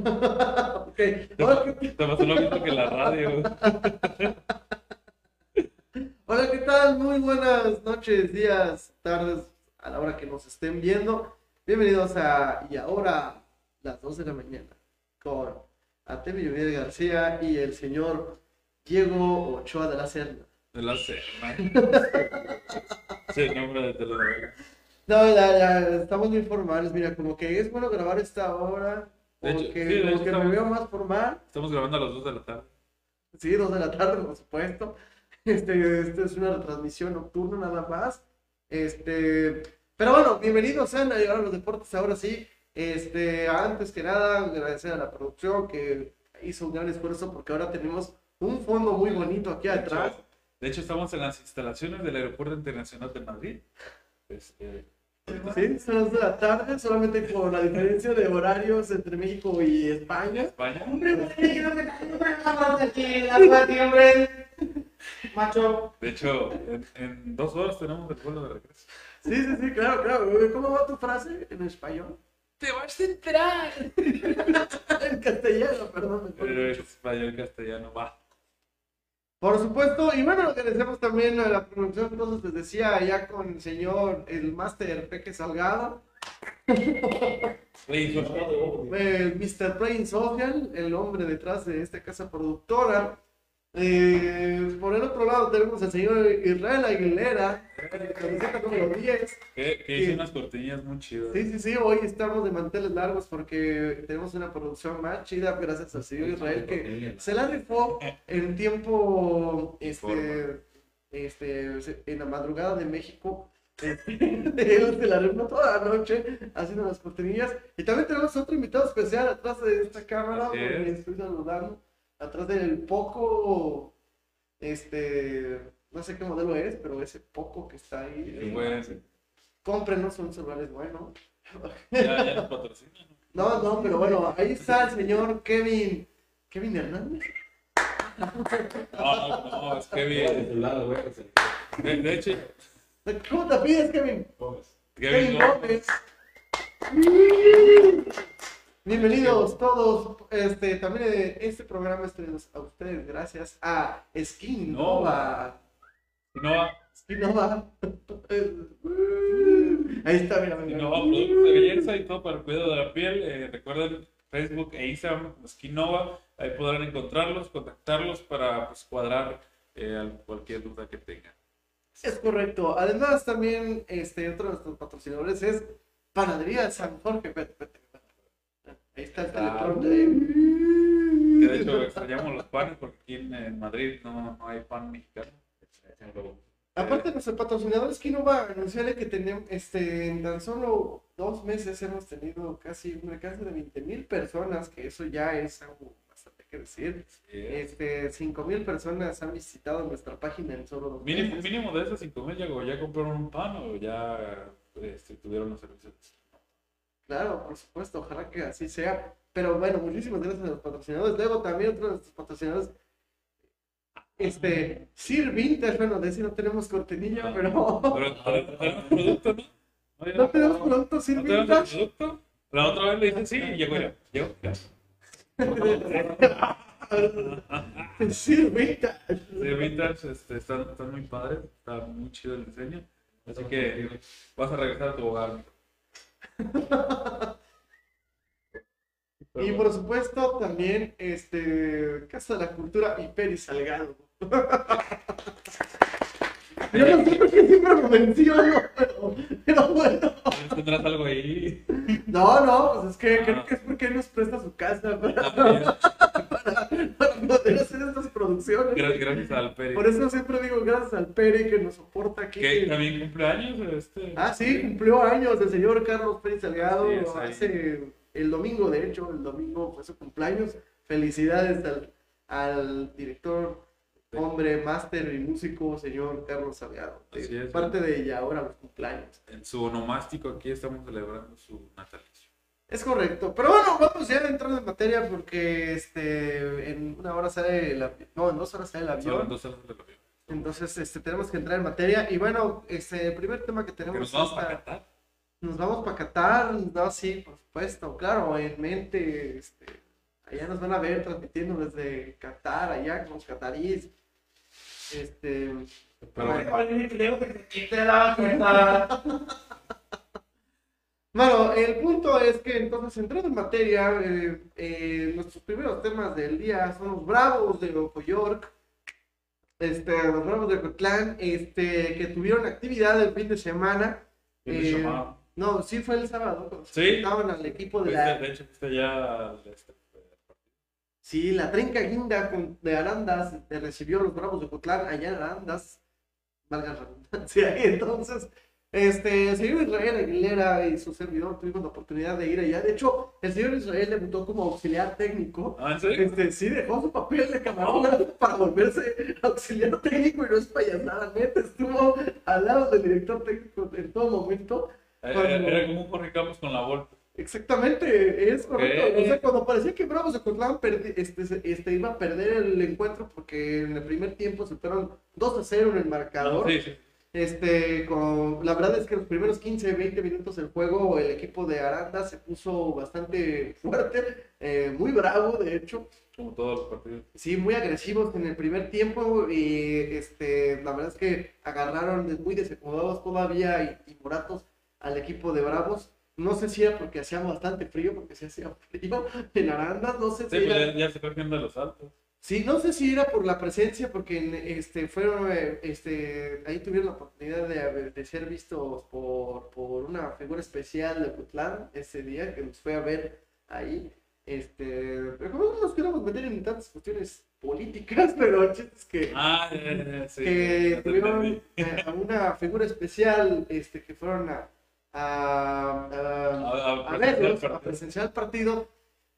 estamos. ok. Hola, ¿qué, Te pasó lo mismo que la radio. hola, ¿qué tal? Muy buenas noches, días, tardes, a la hora que nos estén viendo. Bienvenidos a Y ahora, las 2 de la mañana, con Atemi Miguel García y el señor Diego Ochoa de la Serna. De la Serna. Sí, nombre de telenovela. No, ya, ya, estamos muy formales. Mira, como que es bueno grabar esta hora. De Porque hecho, sí, de como hecho que me estamos- veo más formal. Estamos grabando a las 2 de la tarde. Sí, dos de la tarde, por supuesto. Este, este es una retransmisión nocturna nada más. Este, pero bueno, bienvenidos sean a llegar a los deportes ahora sí. Este, antes que nada, agradecer a la producción que hizo un gran esfuerzo porque ahora tenemos un fondo muy bonito aquí De atrás. hecho, de hecho, estamos en las instalaciones del Aeropuerto Internacional de Madrid. Este, Sí, son las de la tarde, solamente con la diferencia de horarios entre México y España. España. Macho. De hecho, en, en dos horas tenemos el vuelo de regreso. Sí, sí, sí, claro, claro. ¿Cómo va tu frase en español? ¡Te vas a entrar! En castellano, perdón. Pero es español castellano, va. Por supuesto, y bueno, agradecemos también a la producción, entonces les decía, ya con el señor, el máster Peque Salgado, el Mr. Brain Social, el hombre detrás de esta casa productora. Eh, por el otro lado tenemos al señor Israel Aguilera, camiseta número 10. que, que hizo unas cortinillas muy chidas. Sí, sí, sí, hoy estamos de manteles largos porque tenemos una producción más chida gracias al señor Israel que se la rifó en tiempo, este, este, en la madrugada de México. Él se la rifó toda la noche haciendo las cortinillas. Y también tenemos otro invitado especial atrás de esta cámara, donde es. estoy saludando, atrás del poco, este, no sé qué modelo es, pero ese poco que está ahí. Y bueno, Cómprenos un celular es bueno. ya, ya nos patrocinan. No, no, pero bueno, ahí está el señor Kevin. Kevin Hernández. No, no, no, es bien. De, de hecho, ¿Cómo te pides, Kevin? Kevin Gómez. Bienvenidos todos. Este, también eh, este programa es a ustedes gracias a Skin Nova. Skin Nova. Ahí está, mira, mira. no va productos de belleza y todo para el cuidado de la piel, eh, recuerden Facebook e Instagram, Skinova, ahí podrán encontrarlos, contactarlos para pues, cuadrar eh, al- cualquier duda que tengan. Es correcto. Además, también este, otro de nuestros patrocinadores es Panadería San Jorge. Vete. Ahí está el Ah. teleprompter. Que de hecho extrañamos los panes porque aquí en, Madrid no, no hay pan mexicano. Aparte de nuestro patrocinador, es que no va a anunciarle que tenemos, este, en tan solo dos meses hemos tenido casi un alcance de 20 mil personas, que eso ya es algo bastante que decir. Eh, Este, 5 mil personas han visitado nuestra página en solo dos mínimo, meses. mínimo de esos 5 mil ya, ya compraron un pan o ya este, tuvieron los servicios. Claro, por supuesto, ojalá que así sea. Pero bueno, muchísimas gracias a los patrocinadores. Luego también otro de nuestros patrocinadores, este, Sir Vintage, bueno, de ese no tenemos cortinilla, pero Pero pero tenemos producto, ¿no? Oye, no tenemos producto Sir ¿No Vintage. producto? La otra vez le dije sí y llegó ya. Llegó. ya. Sir Vintage. De vintage, este, están, están muy padres, está muy chido el diseño. Así que vas a regresar a tu hogar. Y por supuesto también este Casa de la Cultura y Salgado. Yo no sé por qué siempre lo menciono, pero, pero bueno. ¿Tendrás algo ahí? No, no, pues es que Ah. creo que es porque él nos presta su casa para, Gra- para poder hacer estas producciones. Gracias al Peri. Por eso siempre digo gracias al Peri que nos soporta aquí. Que también cumpleaños. Este, Ah, sí, cumplió años el señor Carlos Pérez Salgado hace el domingo, de hecho, el domingo fue su cumpleaños. Felicidades al, al director, hombre, máster y músico, señor Carlos Salgado. Es, parte de ella ahora los cumpleaños. En su onomástico aquí estamos celebrando su natalicio. Es correcto. Pero bueno, vamos ya a entrar en materia porque este en una hora sale el avión. No, en dos horas sale el avión. dos horas del avión. Entonces, este, tenemos que entrar en materia. Y bueno, este, el primer tema que tenemos nos vamos esta- a Qatar. Nos vamos para Qatar, no, sí, por supuesto, claro, en mente, este, allá nos van a ver transmitiendo desde Qatar, allá con los cataríes. Este, Pero bueno, bueno, el punto es que entonces entrando en materia, eh, eh, nuestros primeros temas del día son los Bravos de Nueva York, este, los Bravos de Cotlán, este, que tuvieron actividad el fin de semana. Eh, no, sí fue el sábado, Sí. enfrentaban al equipo de Fuiste- la, de hecho, fuiste ya al este, sí, la Trenca Guinda de Arandas, eh, recibió a los Bravos de Cotlán allá en Arandas, valga la redundancia, y entonces, este, el señor Israel Aguilera y su servidor tuvimos la oportunidad de ir allá, de hecho, el señor Israel debutó como auxiliar técnico, Ah, ¿en serio? Este, sí, dejó su papel de camarógrafo para volverse auxiliar técnico y no es payasada, neta, estuvo al lado del director técnico en todo momento. Eh, cuando- Era como un Jorge Campos con la. Exactamente, es correcto. O sea, cuando parecía que Bravos de Cotlán este, este, iba a perder el encuentro porque en el primer tiempo se fueron 2 a 0 en el marcador. Sí, sí. Este, con, la verdad es que los primeros 15, 20 minutos del juego, el equipo de Aranda se puso bastante fuerte, eh, muy bravo, de hecho. Como todos los partidos. Sí, muy agresivos en el primer tiempo y este, la verdad es que agarraron muy desacomodados todavía y, y moratos al equipo de Bravos. No sé si era porque hacía bastante frío, porque se hacía frío en Arandas, no sé si Sí, pues era... ya, ya se de los altos. Sí, no sé si era por la presencia, porque este, fueron, eh, este, ahí tuvieron la oportunidad de, de ser vistos por, por una figura especial de Putlán ese día, que nos fue a ver ahí. Este, pero como no nos queremos meter en tantas cuestiones políticas, pero el chiste es que, Ah, sí. que tuvieron eh, a una figura especial, este, que fueron a, a, a- A, a a, verlos, presenciar a el partido. presenciar el partido.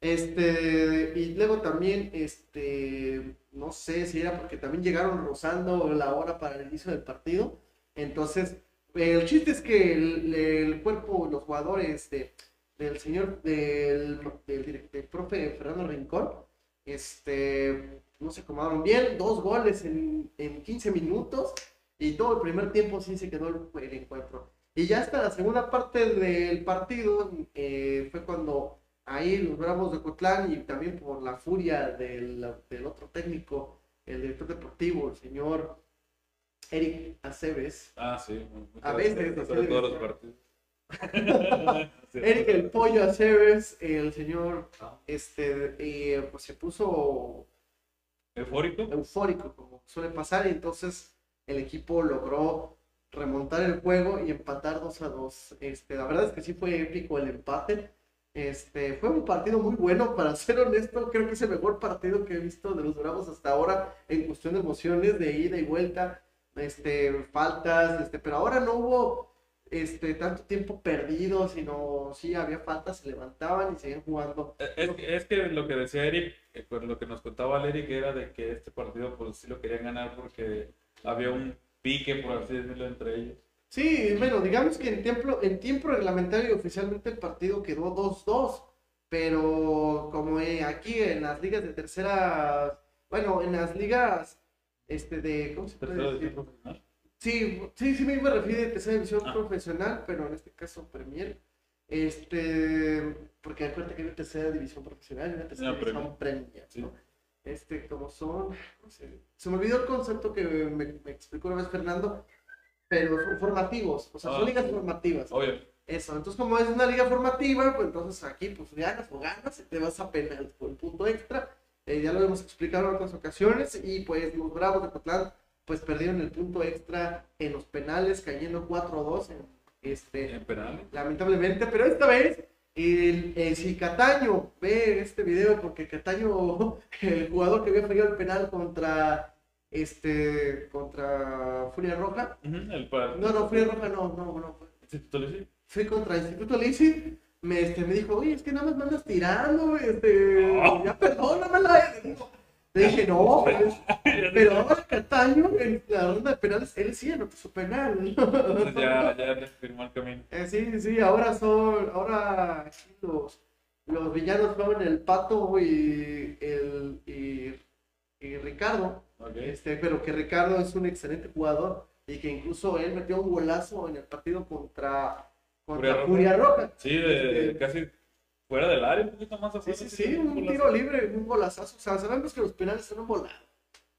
Este, y luego también, este, no sé si era porque también llegaron rozando la hora para el inicio del partido. Entonces, el chiste es que el, el cuerpo, los jugadores de, del señor, del, del, del profe Fernando Rincón, este, no se acomodaron bien, dos goles en, en 15 minutos y todo el primer tiempo sí se quedó el, el encuentro. Y ya hasta la segunda parte del partido eh, fue cuando ahí los Bravos de Cotlán y también por la furia del, del otro técnico, el director deportivo, el señor Eric Aceves. Ah, sí. A veces, sobre todos los partidos. Eric el Pollo Aceves, el señor, este, eh, pues se puso ¿Eufórico? eufórico, como suele pasar, y entonces el equipo logró remontar el juego y empatar 2 a 2. Este, la verdad es que sí fue épico el empate. Este, fue un partido muy bueno, para ser honesto, creo que es el mejor partido que he visto de los Bravos hasta ahora en cuestión de emociones, de ida y vuelta, este, faltas, este, pero ahora no hubo este, tanto tiempo perdido, sino sí había faltas, se levantaban y seguían jugando. Es, que- es que lo que decía Eric, eh, pues, lo que nos contaba Eric era de que este partido pues sí lo querían ganar porque había un pique, por así decirlo, entre ellos. Sí, bueno, digamos que en tiempo, en tiempo reglamentario oficialmente el partido quedó 2-2, pero como eh, aquí en las ligas de tercera, bueno, en las ligas este de, ¿cómo se puede decir? Sí, sí, sí me iba a tercera división Ah. profesional, pero en este caso Premier. Este, porque acuérdate que hay una tercera división profesional y una tercera No, división Premier, Sí. Este, como son, ¿cómo se, se me olvidó el concepto que me, me explicó una vez Fernando, pero son formativos, o sea, son Ah. ligas formativas. Obvio. Eso, entonces como es una liga formativa, pues entonces aquí pues ganas o ganas y te vas a penal por el punto extra. Eh, ya lo hemos explicado en otras ocasiones y pues los Bravos de Cotlán pues perdieron el punto extra en los penales cayendo 4-2 en, este, En penales. lamentablemente, pero esta vez el, el- si Cataño ve este video porque Cataño, el jugador que había fallado el penal contra este contra Furia Roja, el par- no, no, Furia Roja no, no, no, le dices. fui contra Instituto Lisi, me, este, me dijo, oye, es que nada más me andas tirando, este, Oh. ya perdónamela. Le, digo, le dije, no, pero ahora Cataño, en la ronda de penales, él sí anotó su penal. Ya, ya le firmó el camino. Eh, sí, sí, ahora son, ahora los, los villanos fueron el Pato y el y, y Ricardo, este, pero que Ricardo es un excelente jugador y que incluso él metió un golazo en el partido contra, contra Furia Roja. Furia Roja. Sí, de, Este, casi fuera del área, un poquito más Sí, afuera. sí, sí, un tiro libre, un golazazo. O sea, sabemos que los penales son un volado.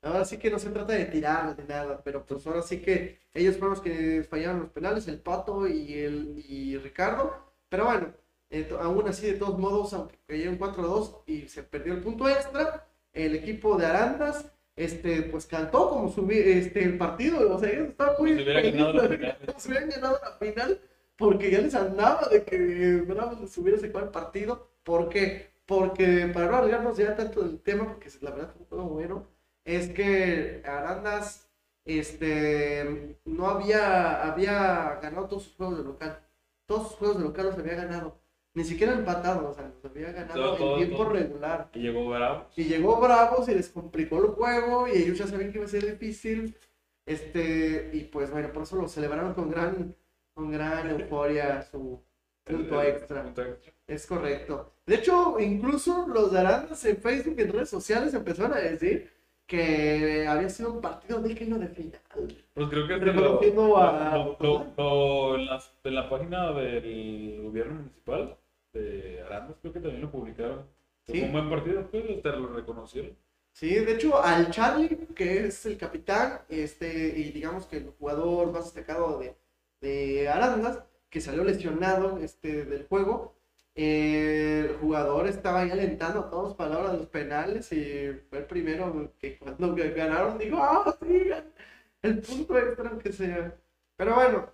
Ahora sí que no se trata de tirar ni nada, pero pues ahora sí que ellos fueron los que fallaron los penales, el Pato y el y Ricardo. Pero bueno, eh, aún así, de todos modos, aunque cayeron 4-2 y se perdió el punto extra, el equipo de Arandas, este, pues cantó como subí, este, el partido. O sea, ellos estaban muy como si hubieran ganado la final, porque ya les andaba de que Bravos les hubiera sacado el partido. ¿Por qué? Porque para no alargarnos ya tanto del tema, porque la verdad fue bueno, es que Arandas este, no había, había ganado todos sus juegos de local. Todos sus juegos de local los había ganado. Ni siquiera empatado, o sea, los había ganado Todo, todo, en tiempo todo. regular. Y llegó Bravo. Y llegó Bravos y les complicó el juego y ellos ya sabían que iba a ser difícil. Este, y pues bueno, por eso lo celebraron con gran, con gran euforia su punto extra. Es correcto. De hecho, incluso los de Arandas en Facebook y en redes sociales empezaron a decir que había sido un partido digno de final. Pues creo que Pero lo, a- lo- lo- lo- en, las- en la página del gobierno municipal de Arandas, creo que también lo publicaron. Fue Sí. un buen partido, pues, hasta lo reconocieron. Sí, de hecho, al Charlie, que es el capitán, este, y digamos que el jugador más destacado de, de Arandas, que salió lesionado este, del juego, eh, el jugador estaba ahí alentando a todos para la hora de los penales y fue el primero que cuando ganaron dijo, ¡ah, sí! El punto extra, aunque sea. Pero bueno,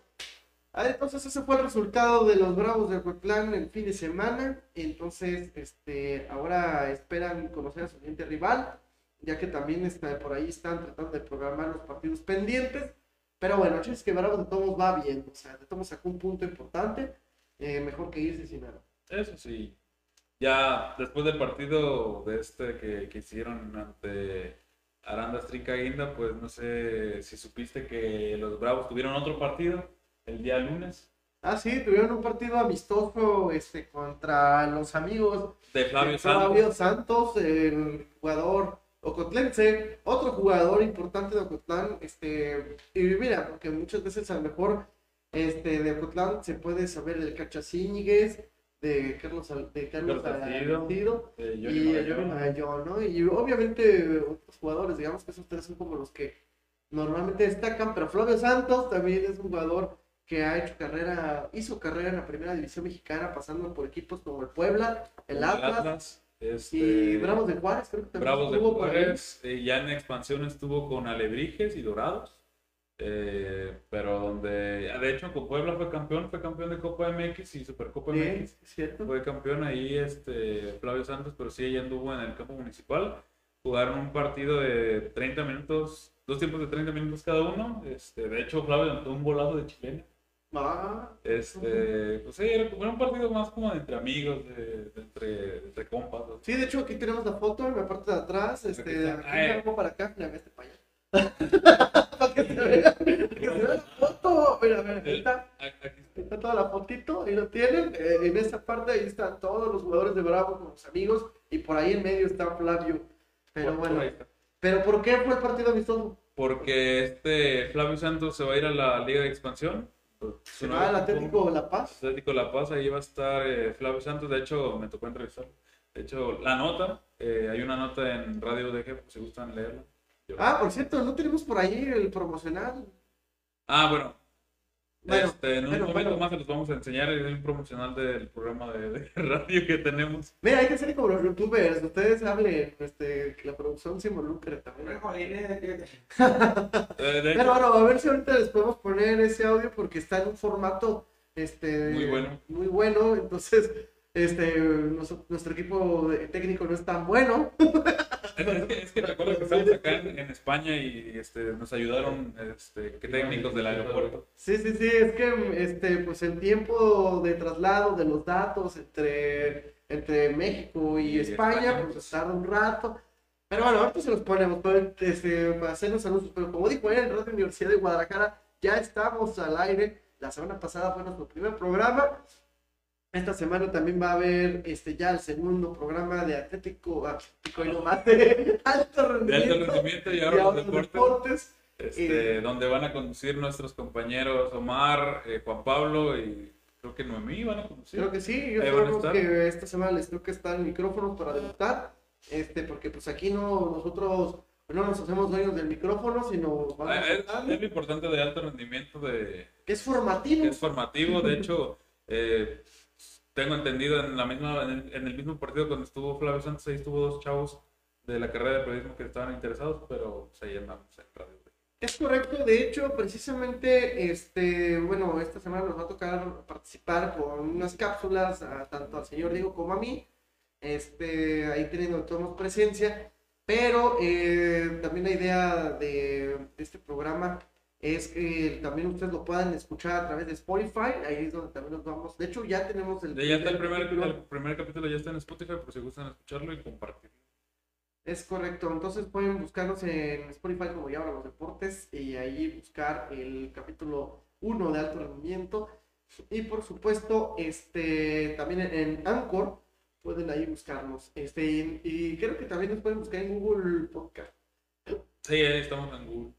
ah, entonces ese fue el resultado de los Bravos de Huetlán el fin de semana. Entonces, este, ahora esperan conocer a su siguiente rival ya que también está, por ahí están tratando de programar los partidos pendientes. Pero bueno, es que Bravos de todos va bien, o sea, de todos sacó un punto importante, eh, mejor que irse sin nada. Eso sí. Ya después del partido de este que, que hicieron ante Arandas Trinca Guinda, pues no sé si supiste que los Bravos tuvieron otro partido el día lunes Ah, sí, tuvieron un partido amistoso este, contra los amigos de Flavio de Santos. Flavio Santos, el jugador ocotlense, otro jugador importante de Ocotlán, este, y mira, porque muchas veces a lo mejor este, de Ocotlán se puede saber el Cacha Íñiguez, de Carlos, de Carlos Johnny y Magallón, ¿no? Y obviamente otros jugadores, digamos que esos tres son como los que normalmente destacan, pero Flavio Santos también es un jugador que ha hecho carrera, hizo carrera en la primera división mexicana, pasando por equipos como el Puebla, el Atlas, este, y Bravos de Juárez, creo que también Bravos de. Juárez, eh, ya en expansión estuvo con Alebrijes y Dorados, eh, pero donde, de hecho con Puebla fue campeón, fue campeón de Copa MX y Supercopa Sí, MX, cierto. fue campeón ahí este Flavio Santos, pero sí ella anduvo en el campo municipal, jugaron un partido de 30 minutos, dos tiempos de 30 minutos cada uno, este, de hecho Flavio anotó un volado de chilena. Ah, Este, pues sí, era, era un partido más como de entre amigos, de, de entre, de entre compas. ¿no? sí, de hecho aquí tenemos la foto en la parte de atrás, Aquí este, aquí Ah, eh. algo para acá, mira, este para allá. para que se vea, que se vea la foto, mira, mira, ahí está. Aquí está. Toda la fotito, ahí lo tienen. eh, en esa parte ahí están todos los jugadores de Bravo con los amigos. Y por ahí en medio está Flavio. Pero Por- por bueno, está. ¿pero por qué fue el partido amistoso? Porque este Flavio Santos se va a ir a la Liga de Expansión. Se va al Atlético La Paz. Atlético La Paz, ahí va a estar eh, Flavio Santos. De hecho, me tocó entrevistarlo. De hecho, la nota, eh, hay una nota en Radio DG, por si gustan leerla. Yo- Ah, por cierto, no tenemos por ahí el promocional. Ah, bueno. Bueno, este, en un bueno, momento bueno. más se los vamos a enseñar el un promocional del programa de, de radio que tenemos. Mira, hay que ser como los youtubers. Ustedes hablen, este, que la producción se involucre también. Eh, de hecho, Pero bueno, a ver si ahorita les podemos poner ese audio porque está en un formato este, Muy bueno. Muy bueno. Entonces, este, nuestro, nuestro equipo técnico no es tan bueno. Es que, es que recuerdo que estamos acá en, en España y este, nos ayudaron este, que técnicos del aeropuerto. Sí, sí, sí, es que este, pues el tiempo de traslado de los datos entre, entre México y, Y España, España, pues pues. tarda un rato. Pero bueno, ahorita se los ponemos pero, este, hacer los anuncios. Pero como dijo él, en Radio Universidad de Guadalajara, ya estamos al aire. La semana pasada fue nuestro primer programa. Esta semana también va a haber este, ya el segundo programa de Atlético, Atlético y no más, de alto De rendimiento. alto rendimiento y ahora los deportes. deportes. este, donde van a conducir nuestros compañeros Omar, eh, Juan Pablo y creo que Noemí van a conducir. Creo que sí, yo creo que esta semana les toca estar el micrófono para debutar, este, porque pues aquí no, nosotros no nos hacemos dueños del micrófono, sino vamos Ah, Es, a es lo importante de alto rendimiento de, que es formativo. es formativo. De hecho, eh, tengo entendido en la misma en el, mismo partido cuando estuvo Flavio Santos, ahí estuvo dos chavos de la carrera de periodismo que estaban interesados, pero ahí andamos en radio. Es correcto, de hecho, precisamente, este, bueno, esta semana nos va a tocar participar con unas cápsulas, a- tanto al señor Diego como a mí, este, ahí teniendo tomamos presencia, pero eh, también la idea de, de este programa es que también ustedes lo puedan escuchar a través de Spotify, ahí es donde también nos vamos, de hecho ya tenemos el... Ya está el primer, capítulo. el primer capítulo, ya está en Spotify, por si gustan escucharlo y compartirlo. Es correcto, entonces pueden buscarnos en Spotify como ya los deportes y ahí buscar el capítulo 1 de alto rendimiento y por supuesto este también en, Anchor pueden ahí buscarnos este y, y creo que también nos pueden buscar en Google Podcast. Sí, ahí estamos en Google.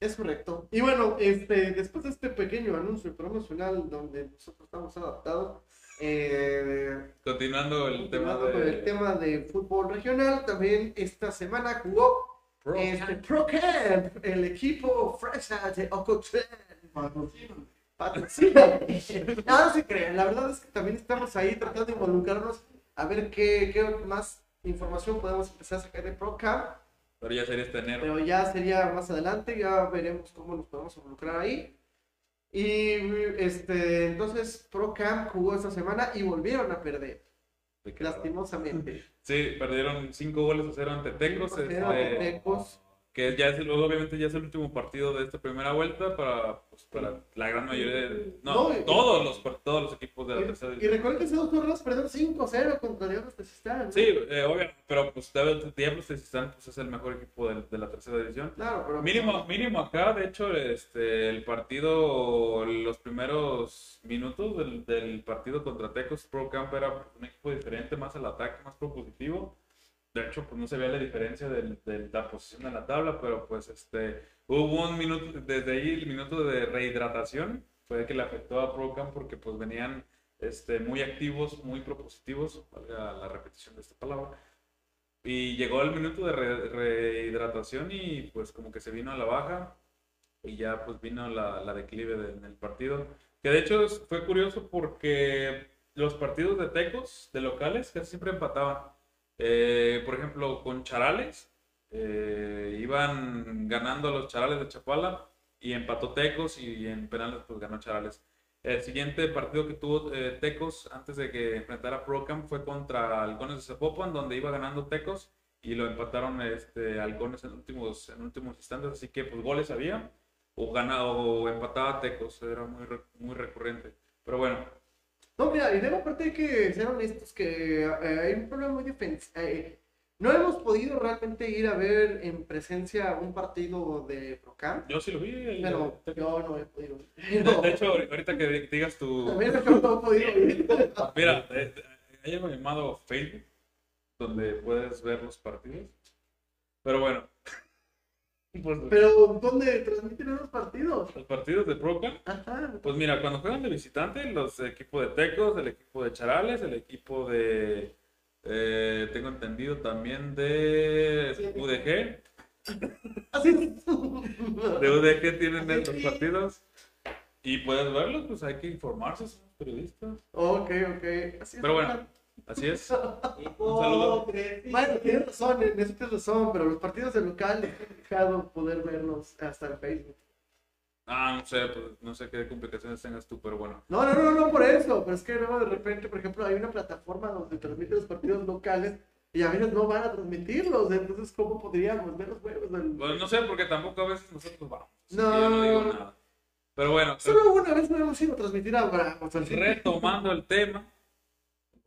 Es correcto. Y bueno, este después de este pequeño anuncio promocional donde nosotros estamos adaptados eh, Continuando el tema continuando con el de tema de fútbol regional, también esta semana jugó Pro Este, Pro Camp, el equipo fresa de Ocotlán. Patrocina. No se crean, la verdad es que también estamos ahí tratando de involucrarnos a ver qué, qué más información podemos empezar a sacar de Pro Camp, Pero ya sería este enero. pero ya sería más adelante, ya veremos cómo nos podemos involucrar ahí. Y este, entonces Pro Camp jugó esta semana y volvieron a perder, lastimosamente. Sí, perdieron 5 goles a 0 ante Tecos. Este, ante Tecos. Que ya es el- obviamente ya es el último partido de esta primera vuelta para, pues, para la gran mayoría de, no, todos los todos los equipos de la tercera Y, y división. recuerden que hace dos jornadas perdieron 5-0 contra Diablos Tezistán. ¿no? Sí, eh, obvio, pero pues Diablos Tezistán, pues es el mejor equipo de, de la tercera división. Claro, pero. Mínimo, mínimo acá, de hecho, este, el partido, los primeros minutos del, del partido contra Tecos Pro Camp era un equipo diferente, más al ataque, más propositivo. De hecho, pues no se veía la diferencia del- de la posición en la tabla, pero pues este, hubo un minuto, desde ahí el minuto de rehidratación, fue que le afectó a Pro Camp porque pues venían este, muy activos, muy propositivos, valga la repetición de esta palabra. Y llegó el minuto de re- rehidratación y pues como que se vino a la baja y ya pues vino la, la declive de- en el partido. Que de hecho fue curioso porque los partidos de Tecos, de locales, casi siempre empataban. Eh, por ejemplo, con Charales, eh, iban ganando los Charales de Chapala y empató Tecos y en penales pues ganó Charales. El siguiente partido que tuvo eh, Tecos antes de que enfrentara Procam fue contra Halcones de Zapopan, donde iba ganando Tecos y lo empataron este, Halcones en últimos, en últimos instantes. Así que pues goles había o ganaba o empataba Tecos, era muy, muy recurrente. Pero bueno, No, mira, y luego aparte hay que ser honestos que eh, hay un problema muy defensivo. no hemos podido realmente ir a ver en presencia un partido de Procam, yo sí lo vi. el- pero yo no he podido. de, No, de hecho, ahorita que digas tu... también no he podido ir. Mira, eh, hay algo llamado Facebook, donde puedes ver los partidos. Pero bueno, pues, Pero, ¿dónde transmiten esos partidos? los partidos de Procam Ajá. Pues mira, cuando juegan de visitante, los equipos de Tecos, el equipo de Charales, el equipo de. eh, tengo entendido también de UDG. Así. De UDG tienen estos partidos. Y puedes verlos, pues hay que informarse, somos periodistas. Ok, ok. Así Pero bueno. Así es. Bueno, tienes razón, en eso tienes razón, pero los partidos de local es complicado poder verlos hasta en Facebook. Ah, no sé, pues no sé qué complicaciones tengas tú, pero bueno. No, no, no, no por eso, pero es que luego de repente, por ejemplo, hay una plataforma donde transmiten los partidos locales y a veces no van a transmitirlos, entonces ¿cómo podríamos ver los juegos? del- Pues no sé, porque tampoco a veces nosotros vamos. No. yo no digo nada. Pero bueno, Solo una vez no hemos ido a transmitir a Bravos. retomando el tema,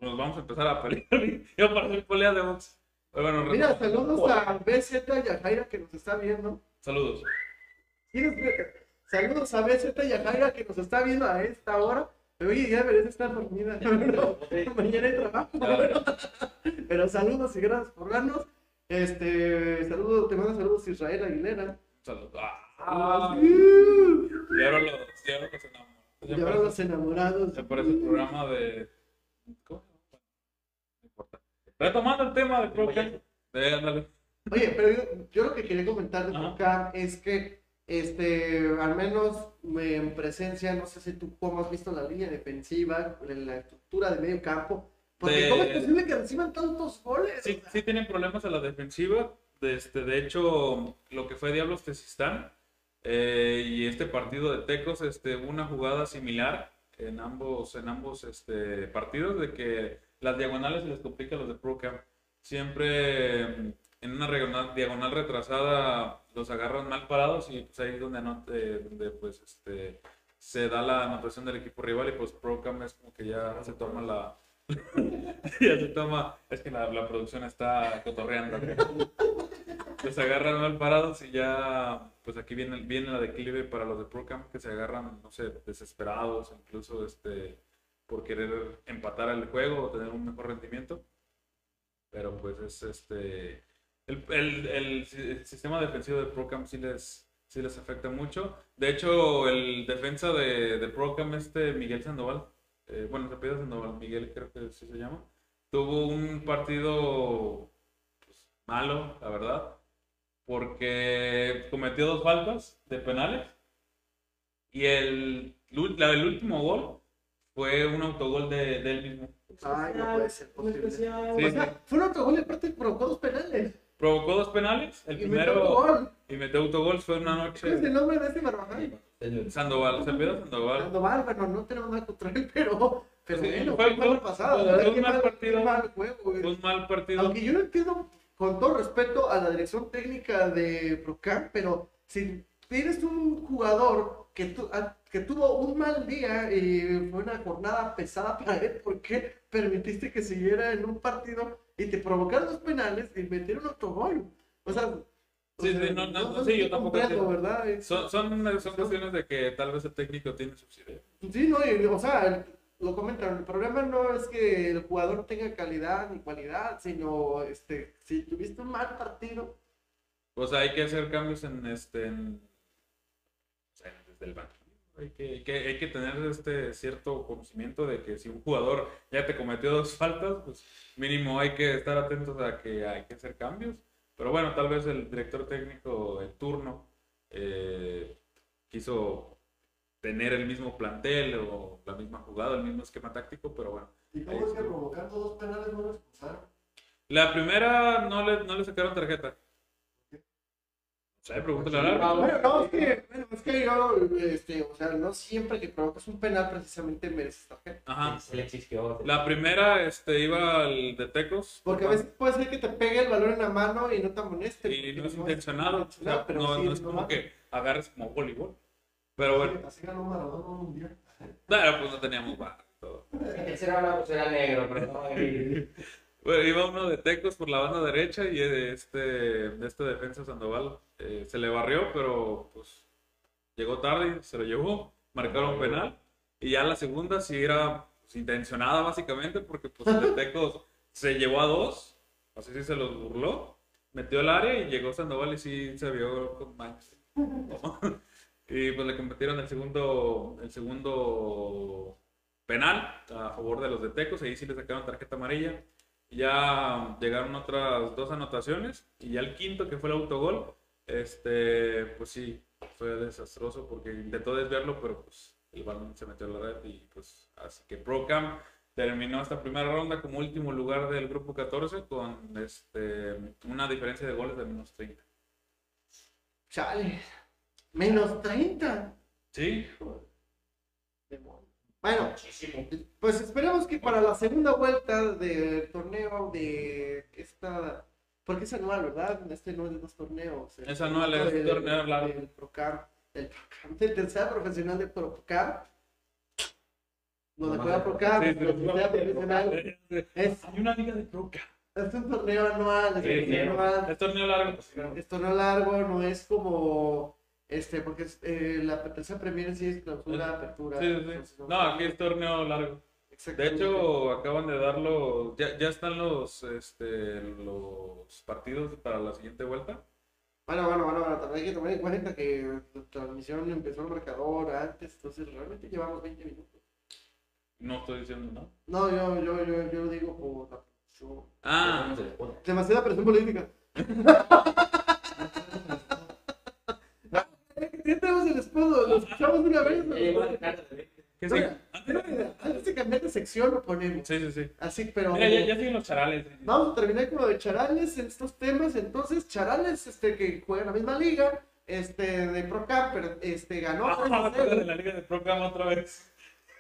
nos vamos a empezar a pelear. Yo para hacer pelea de box. Bueno, Mira, saludos a BZ y a Jaira que nos está viendo. Saludos. Saludos a BZ y a Jaira que nos está viendo a esta hora. Pero oye, ya deberías estar dormida. Mañana hay trabajo. Pero saludos y gracias por vernos. Este, saludos, te mando saludos Israel Aguilera. Saludos. Ah, Uh, y ahora los, y ahora los enamoro. Y ahora los enamorados. Me parece el programa de. ¿Cómo? Retomando el tema de ProCam. Ándale. Oye, pero yo, yo lo que quería comentar de. Procam es que, este, al menos eh, en presencia, no sé si tú cómo has visto la línea defensiva, la estructura de medio campo, porque De- ¿cómo es posible que reciban tantos goles? Sí, sí tienen problemas a la defensiva. De, este, de hecho, lo que fue Diablos Tezistán eh, y este partido de Tecos, este, una jugada similar en ambos, en ambos este, partidos de que las diagonales se les complica a los de ProCam. Siempre mm, en una diagonal, retrasada los agarran mal parados y pues ahí es donde, anot- eh, donde pues, este, se da la anotación del equipo rival y pues ProCam es como que ya se toma la, se toma, es que la producción está cotorreando. Los agarran mal parados y ya, pues aquí viene, viene la declive para los de Procam que se agarran, no sé, desesperados, incluso este, por querer empatar el juego o tener un mejor rendimiento. Pero pues es este, el, el, el si- el sistema defensivo de Procam sí les, sí les afecta mucho. De hecho, el defensa de, de Procam, este Miguel Sandoval, eh, bueno, se pide Sandoval, Miguel creo que sí se llama, tuvo un partido pues, malo, la verdad, porque cometió dos faltas de penales y el, la del último gol fue un autogol de, de él mismo. Ay, no puede ser posible. especial. Sí, o sea, fue un autogol y aparte provocó dos penales. Provocó dos penales, el y metió primero gol. y metió autogol, fue una ¿Cuál es el noche. nombre de este Barbaján? Sandoval, se pide Sandoval. Sandoval, bueno, no tenemos nada contra él, pero, pero Sí, bueno, fue- fue un Qué mal partido. qué mal juego, güey. Fue un mal partido. Aunque yo no entiendo, con todo respeto a la dirección técnica de Procam, pero si tienes un jugador que, tu- a- que tuvo un mal día y fue una jornada pesada para él, ¿por qué permitiste que siguiera en un partido y te provocaron dos penales y metieron otro gol? O sea, o Sí, sea, sí, no, no, no, sí, yo tampoco. Es- Son, son, son cuestiones de que tal vez el técnico tiene sus ideas. Sí, no, y, o sea, lo comentan, el problema no es que el jugador tenga calidad ni cualidad, sino este, si tuviste un mal partido, sea, hay que hacer cambios en este. Desde el que, hay, que, hay que tener este cierto conocimiento de que si un jugador ya te cometió dos faltas, pues mínimo hay que estar atentos a que hay que hacer cambios. Pero bueno, tal vez el director técnico en turno eh, quiso tener el mismo plantel o la misma jugada, el mismo esquema táctico, pero bueno. ¿Y cómo es que provocando dos penales no lo expulsaron? La primera no le, no le sacaron tarjeta. O sea, pregúntale al árbitro. Bueno, no, es que, bueno, es que yo, este, o sea, no siempre que provocas un penal precisamente mereces tarjeta. Ajá. Se le exigió. La primera este, iba al de Tecos. Porque a veces puede ser que te pegue el balón en la mano y no te amoneste. Y no es intencionado. O sea, pero no, sí, no es como que agarres como voleibol. Pero bueno, Así ganó Maradona un mundial. claro, pues no teníamos bar. todo. El ser ahora pues era negro, pero no. Bueno, iba uno de Tecos por la banda derecha y este, este defensa Sandoval eh, se le barrió, pero pues llegó tarde y se lo llevó. Marcaron penal. Y ya la segunda sí era pues, intencionada básicamente porque pues el de Tecos se llevó a dos, así sí se los burló, metió al área y llegó Sandoval y sí se vio con manchas. Y pues le competieron el segundo, el segundo penal a favor de los de Tecos, ahí sí le sacaron tarjeta amarilla. Ya llegaron otras dos anotaciones y ya el quinto que fue el autogol, este, pues sí, fue desastroso porque intentó desviarlo, pero pues el balón se metió a la red y pues así que Procam terminó esta primera ronda como último lugar del grupo 14 con este, una diferencia de goles de menos 30. Chale. Menos 30. Sí, Bueno, Muchísimo. pues esperemos que para la segunda vuelta del torneo de esta. Porque es anual, ¿verdad? Este no es de dos torneos. El Es anual, es un torneo largo. Del Procam. Del Procam. Del tercera profesional de Procam. Donde No, juega no, Procam. tercera profesional. Es, hay una liga de Procam. es un torneo anual. Es Sí, sí. torneo anual. Es torneo largo. Es torneo largo, no es como. Este, porque eh, la tercera Premier sí es clausura, apertura. Sí, sí, sí. No, aquí es torneo largo. De hecho, acaban de darlo, ya, ya están los, este, los partidos para la siguiente vuelta. Bueno, bueno, bueno, bueno, también hay que tomar en cuenta que la transmisión empezó el marcador antes, entonces realmente llevamos 20 minutos. No estoy diciendo nada. No, yo, yo, yo, yo digo por la producción. Ah, Demasiada presión política. el escudo, lo escuchamos de una vez. ¿no? que sí. Antes de cambiar de sección lo ponemos. Sí, sí, sí. Así, pero. Mira, ya, ya siguen los charales. Vamos a terminar con lo de Charales en estos temas. Entonces, Charales, este, que juega en la misma liga, este, de Procam, pero este, ganó Ah, 3-0. de la liga de Procam otra vez.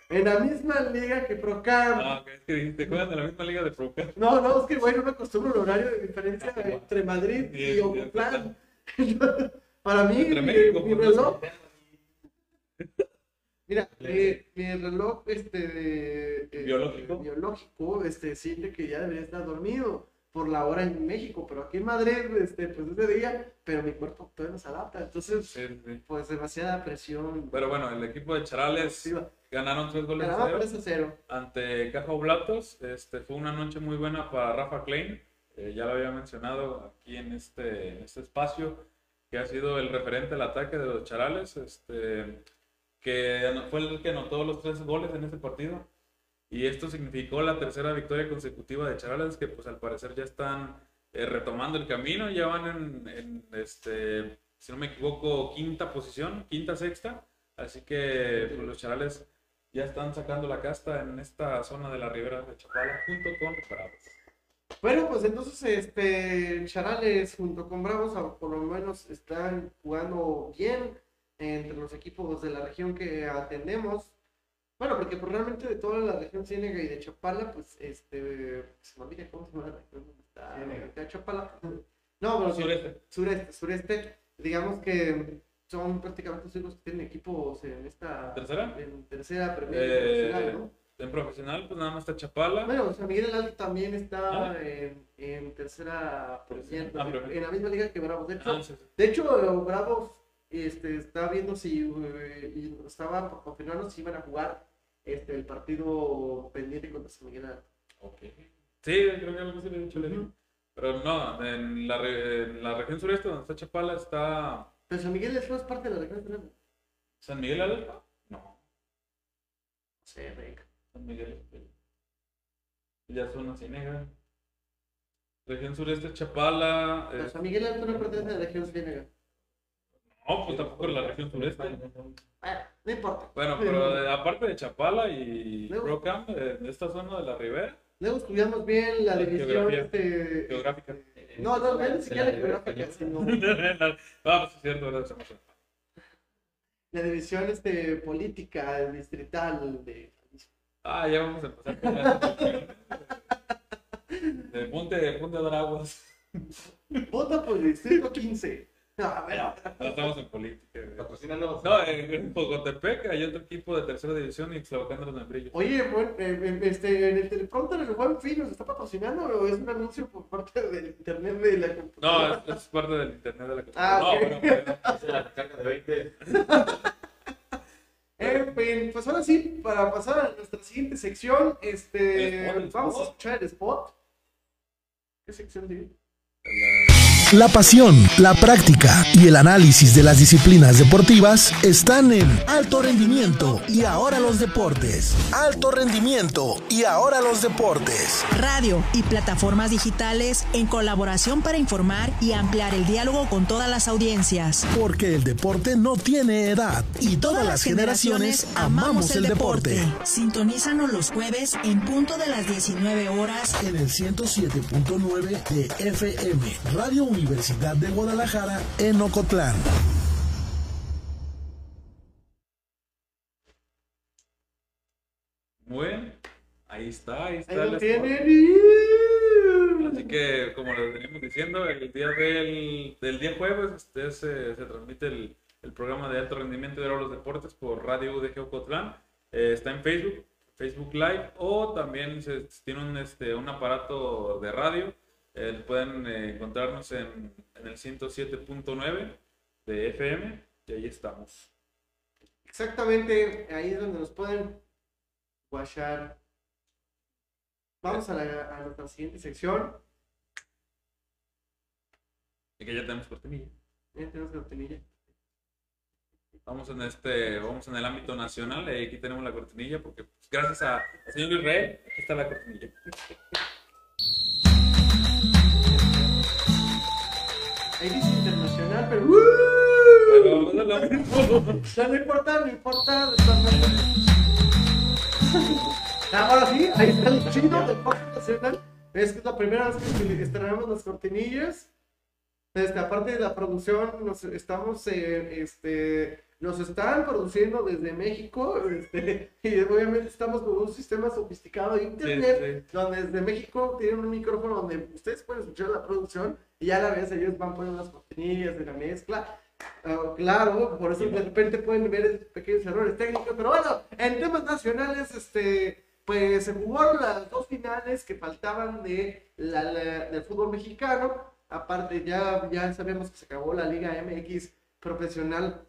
en la misma liga que Procam. Ah, ok, es que dijiste, juegan de la misma liga de Procam. No, no, es que bueno, no me acostumbro al horario de diferencia entre Madrid y Ocotlán. Para mí, Entre mi, México, mi reloj, mira, mi, mi reloj este, eh, ¿Biológico? biológico este, siente que ya debería estar dormido por la hora en México, pero aquí en Madrid, este, pues es de día, pero mi cuerpo todavía no se adapta, entonces, Sí, sí. pues demasiada presión. Pero bueno, el equipo de Charales ganaron tres goles a Ganaba cero 3 a 0. ante Caja Oblatos. Este, fue una noche muy buena para Rafa Klein. Eh, ya lo había mencionado aquí en este, en este espacio, que ha sido el referente del ataque de los Charales, este, que fue el que anotó los tres goles en este partido. Y esto significó la tercera victoria consecutiva de Charales, que pues al parecer ya están eh, retomando el camino, ya van en, este, si no me equivoco, quinta posición, quinta, sexta. Así que pues, los Charales ya están sacando la casta en esta zona de la ribera de Chapala junto con Bravos. Bueno, pues entonces este Charales junto con Bravos por lo menos están jugando bien entre los equipos de la región que atendemos. Bueno, porque pues, realmente de toda la región Ciénega y de Chapala, pues este se me olvida cómo se llama la región está está Chapala. No, pero Sureste. sureste, sureste, digamos que son prácticamente los únicos que tienen equipos en esta ¿Tercera? en tercera primera Eh, profesional, ¿no? En profesional, pues nada más está Chapala. Bueno, San Miguel el Alto también está Ah. en, en tercera Ah, pero- en la misma liga que Bravos. De hecho, Ah, sí, sí. de hecho Bravos este, está viendo si eh, estaba por confirmarnos si iban a jugar este, el partido pendiente contra San Miguel el Alto. Ok. Sí, creo que algo sí le he dicho, le digo. Pero no, en la, re- en la región sureste donde está Chapala está Pero San Miguel es parte de la región. No San Miguel Alto. No, sé, venga. San Miguel. Ya zona Ciénega. Región sureste Chapala. Pero eh, San Miguel el Alto no pertenece a la región Ciénega. No, pues tampoco es la región sureste. Bueno, no importa. Bueno, pero de- aparte de Chapala y Luego. Procam, eh, de esta zona de la ribera, Luego estudiamos bien la La división geografía. este, geográfica. No, no, no, ni siquiera la geográfica, sino ah, pues es cierto, ¿verdad? Se me fue. la división este, política distrital de Ah, ya vamos a empezar con eso. De punte, de punte de dar aguas. Vota por el distrito 15. No, ver. No estamos en política. güey. Patrocínanos. No, en, en Pocotepec hay otro equipo de tercera división y Xlavacán de los Membrillos. Oye, bueno, eh, eh, este, en el teleprompter el buen fin nos está patrocinando o es un anuncio por parte del internet de la No, computadora. es, es parte del internet de la Ah, no, ok. bueno, bueno. Hace la recarga de 20. En fin, pues ahora sí, para pasar a nuestra siguiente sección, este, El spot, vamos a escuchar el spot. ¿Qué sección sigue? La pasión, la práctica y el análisis de las disciplinas deportivas están en alto rendimiento y ahora los deportes. Alto rendimiento y ahora los deportes. radio y plataformas digitales en colaboración para informar y ampliar el diálogo con todas las audiencias. Porque el deporte no tiene edad y todas las generaciones amamos el deporte. Sintonízanos los jueves en punto de las 19 horas En el 107.9 de FM, Radio Universidad de Guadalajara, en Ocotlán. Muy bien. Ahí está, ahí está Ahí lo tienen. Así que, como les venimos diciendo, el día del, del día jueves este, se, se transmite el, el programa de alto rendimiento de los deportes por Radio UDG Ocotlán. Eh, está en Facebook, Facebook Live, o también se, tiene un, este, un aparato de radio. Eh, pueden eh, encontrarnos en, en el 107.9 de FM, y ahí estamos. Exactamente, ahí es donde nos pueden guachar. Vamos a, la, a nuestra siguiente sección. Y que ya tenemos cortinilla. Ya tenemos cortinilla. Vamos en este, vamos en el ámbito nacional, y aquí tenemos la cortinilla, porque pues, gracias a, al señor Israel, aquí está la cortinilla. Ahí dice internacional, pero. Pero es lo mismo. Ya no importa, no importa. Ahora sí, ahí está el chido del podcast nacional. Es que es la primera vez que estrenamos las cortinillas. Este, aparte de la producción, nos estamos, eh, este, nos están produciendo desde México, este, y obviamente estamos con un sistema sofisticado de internet, Sí, donde desde México tienen un micrófono donde ustedes pueden escuchar la producción y a la vez ellos van poniendo las cortinillas de la mezcla. Ah, claro, por eso de repente pueden ver pequeños errores técnicos, pero bueno, en temas nacionales, este, pues se jugó las dos finales que faltaban de la, la- del fútbol mexicano. Aparte, ya, ya sabemos que se acabó la Liga MX profesional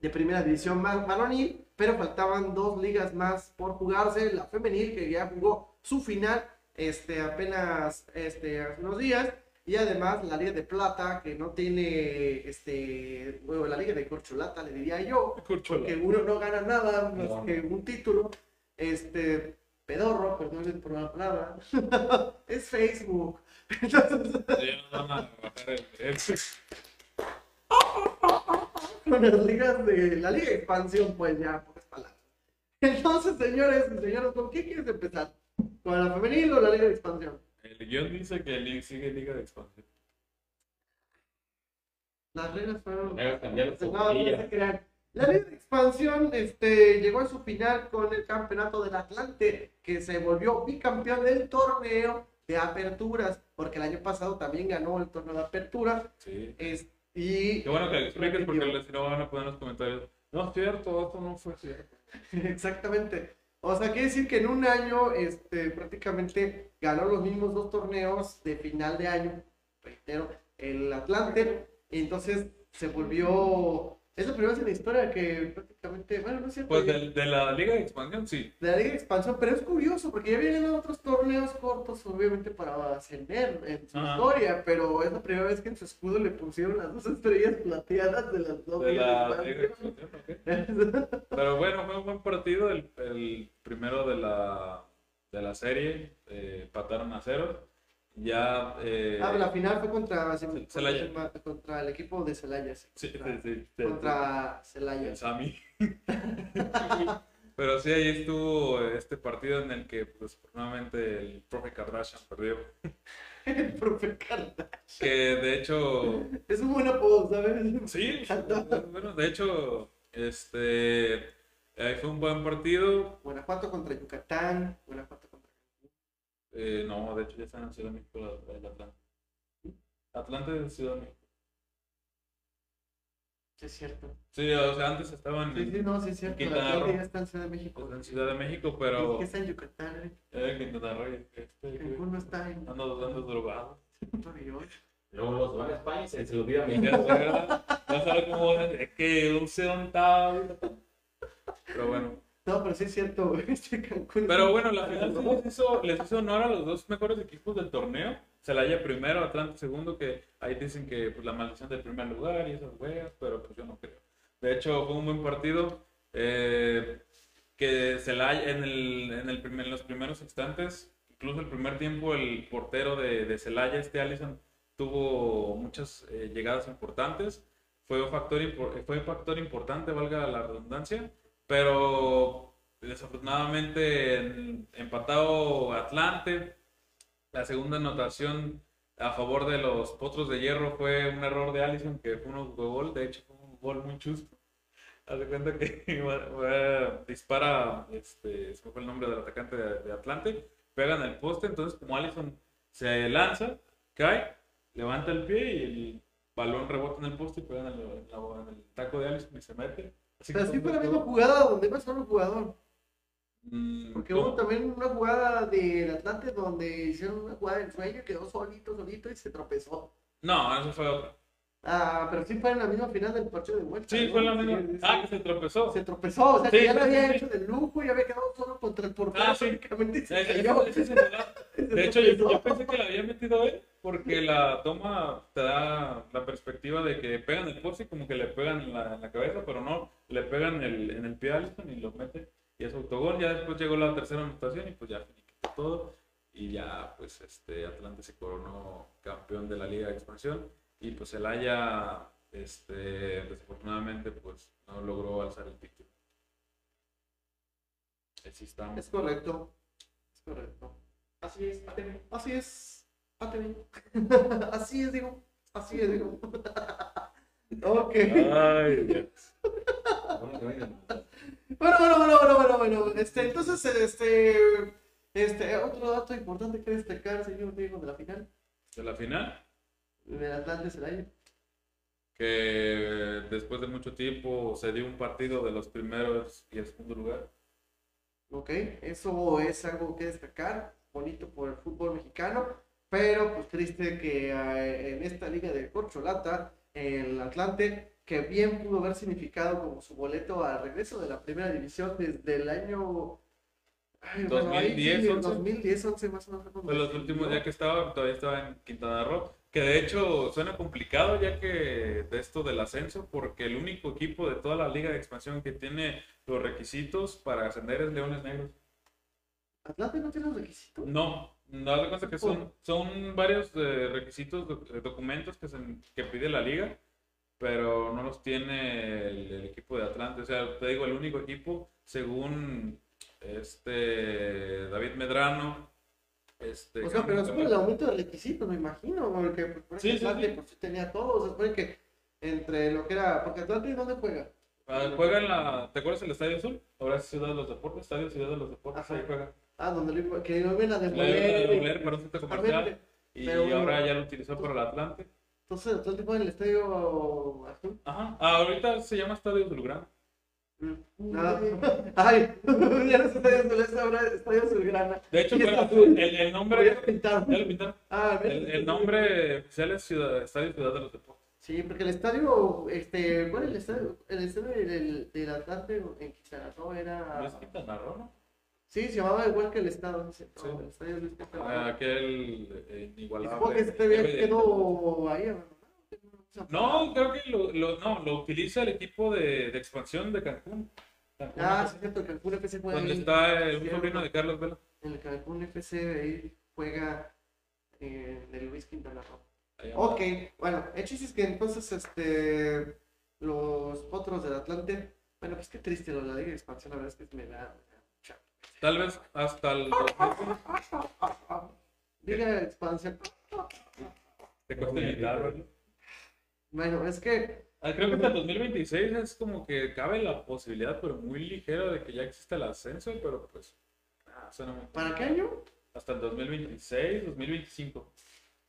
de primera división varonil, pero faltaban dos ligas más por jugarse. La femenil, que ya jugó su final este, apenas este, hace unos días. Y además la Liga de Plata, que no tiene, este, bueno, la Liga de Corcholata, le diría yo, porque uno no gana nada más No. que un título. Este, pedorro, perdón por la palabra, es Facebook. Entonces, con las ligas de la Liga de Expansión, pues ya, pocas palabras. Entonces, señores y señoras, ¿con qué quieres empezar? ¿Con la femenil o la Liga de Expansión? El guion dice que el sigue Liga de Expansión. Las reglas fueron. Reglas No, no se crean. La Liga de Expansión este, llegó a su final con el campeonato del Atlante, que se volvió bicampeón del torneo de aperturas, porque el año pasado también ganó el torneo de apertura. Sí. Es, y Qué bueno que expliques porque si no van a poner en los comentarios. No es cierto, esto no fue cierto. Exactamente. O sea, quiere decir que en un año este, prácticamente ganó los mismos dos torneos de final de año, reitero, el Atlante, entonces se volvió... Es la primera vez en la historia que prácticamente, bueno, no es cierto, Pues de, la Liga de Expansión, sí. de la Liga de Expansión, pero es curioso porque ya había ganado otros torneos cortos, obviamente, para ascender en su Ajá. historia, pero es la primera vez que en su escudo le pusieron las dos estrellas plateadas de las dos De la Liga de Expansión. Expansión, ok. Pero bueno, fue un buen partido. El, el primero de la, de la serie. Eh, pataron a cero. Ya. Eh, Ah, la final fue contra, contra, contra el equipo de Celaya. sí, sí, contra, sí, sí, contra Celaya. el Sami. Pero sí, ahí estuvo este partido en el que, pues, nuevamente el profe Kardashian perdió. El profe Carta. Que de hecho. Es un buen apodo, ¿sabes? Sí, bueno, de hecho, este. Ahí fue un buen partido. Guanajuato contra Yucatán. Guanajuato. Eh, no, de hecho ya está en Ciudad de México el el Atlante. Atlante de Ciudad de México. Sí, es cierto. Sí, o sea, antes estaban Sí, sí, en, no, sí, es cierto. Quintana Roo. ya está en Ciudad de México. en Ciudad de México, pero. que está en Yucatán, ¿eh? Eh, Quintana Roo, este, Cancún no está en ando, ando drogado. Luego los van a España y se les olvida sé, cómo es que un sedantado. Pero bueno. No, pero sí es cierto, güey, este Cancún. Pero bueno, la final sí les hizo, les hizo honor a los dos mejores equipos del torneo. Celaya primero, Atlante segundo, que ahí dicen que pues, la maldición del primer lugar y esas weas, pero pues yo no creo. De hecho, fue un buen partido. eh, que Celaya en, el, en, el primer, en los primeros instantes, incluso el primer tiempo, el portero de, de Celaya, este Allison, tuvo muchas eh, llegadas importantes. Fue un, factor, fue un factor importante, valga la redundancia, pero desafortunadamente en- empatado Atlante. La segunda anotación a favor de los Potros de Hierro fue un error de Allison, que fue un autogol, de hecho fue un gol muy chusto. Haz de cuenta que dispara, este, se fue el nombre del atacante de, Atlante, pega en el poste, entonces como Allison se lanza, cae, levanta el pie y el balón rebota en el poste y pega en el, en el taco de Allison y se mete. Así Pero que sí fue la misma jugada donde iba solo un jugador. Mm, Porque ¿cómo? hubo también una jugada del Atlante donde hicieron una jugada del sueño y quedó solito, solito y se tropezó. No, eso fue otra. Ah, pero sí fue en la misma final del partido de vuelta. Sí, ¿no? fue la misma. Sí. Ah, que se tropezó. Se tropezó, o sea, Sí, que ya lo había hecho de lujo y había quedado solo contra el portero. Ah, sí. se cayó. ese el De hecho, yo, pensé que la había metido él, porque la toma te da la perspectiva de que pegan el poste y como que le pegan en la, en la cabeza, pero no, le pegan el, en el pie a Alisson y lo mete. Y es autogol. Ya después llegó la tercera anotación y pues ya finiquitó todo. Y ya, pues, este, Atlante se coronó campeón de la Liga de Expansión. Y pues el Haya, este, desafortunadamente, pues, no logró alzar el título. Es correcto. Es correcto. Así es, ATV. Así es, ATV. Así es, digo. Así es, digo. ok. Ay, Dios. Bueno. Bueno, bueno, bueno, bueno, bueno, bueno. Este, entonces, este, este, otro dato importante que destacar, señor Diego, de la final, De la final. del Atlante Celaya. que después de mucho tiempo se dio un partido de los primeros y el segundo lugar. Ok, eso es algo que destacar, bonito por el fútbol mexicano, pero pues triste que eh, en esta liga de corcholata, el Atlante, que bien pudo haber significado como su boleto al regreso de la primera división desde el año... ay, bueno, ahí 2010, sí, 11. 2010, 11 más o menos. fue los últimos días que estaba, todavía estaba en Quintana Roo, que de hecho suena complicado ya que de esto del ascenso, porque el único equipo de toda la liga de expansión que tiene los requisitos para ascender es Leones Negros. ¿Atlante no tiene los requisitos? No, no cuenta que son, son varios eh, requisitos, eh, documentos que, se, que pide la liga, pero no los tiene el, el equipo de Atlante. O sea, te digo, el único equipo, según este David Medrano, este, O sea, pero es por el aumento de requisitos, me imagino, porque por Sí, sí, Atlante sí. pues, sí tenía todo, o sea, supone que entre lo que era, porque Atlante ¿dónde juega? ah, juega en la, ¿te acuerdas el Estadio Azul? Ahora es Ciudad de los Deportes, Estadio Ciudad de los Deportes, Ajá. ahí juega. Ah, donde lo que lo iban a Le demoler. para un centro comercial y Pero- ahora ya lo utilizó para el Atlante. Entonces, Atlante juega en el estadio azul. Ajá, ah, ahorita se llama Estadio Azulgrana. Ay, ya no es estadio azul, es ahora estadio azulgrana. De hecho, el, el nombre, ya lo pintaron. Ah, El, el nombre oficial es Ciudad, Estadio Ciudad de los Deportes. Sí, porque el estadio, este, ¿cuál es el estadio? El estadio del, del Atlante en Quintana Roo ¿No es era... Quintana Roo, no? Sí, se llamaba igual que el estado. no sé, no, Sí. el estadio Luis Quintana Roo. Ah, Aquel eh, inigualable. supongo que este bien quedó ahí. No, creo que lo, lo- no, lo utiliza el equipo de, de expansión de Cancún. Cancún, Ah, sí, es cierto, el Cancún FC juega donde ahí. está el, un sobrino de Carlos Vela. En el Cancún FC ahí juega eh, en el Luis Quintana Roo. Ok, bueno, el chiste es que entonces este los potros del Atlante, bueno, pues qué triste lo de la Liga de Expansión, la verdad es que me da, me da mucha- Tal vez hasta el 2000 Liga de Expansión. te cuesta invitar, ¿no? Bueno, es que Ah, Creo que hasta el 2026 es como que cabe la posibilidad, pero muy ligera, de que ya exista el ascenso, pero pues. ah, suena muy ¿para qué año? hasta el 2026, 2025.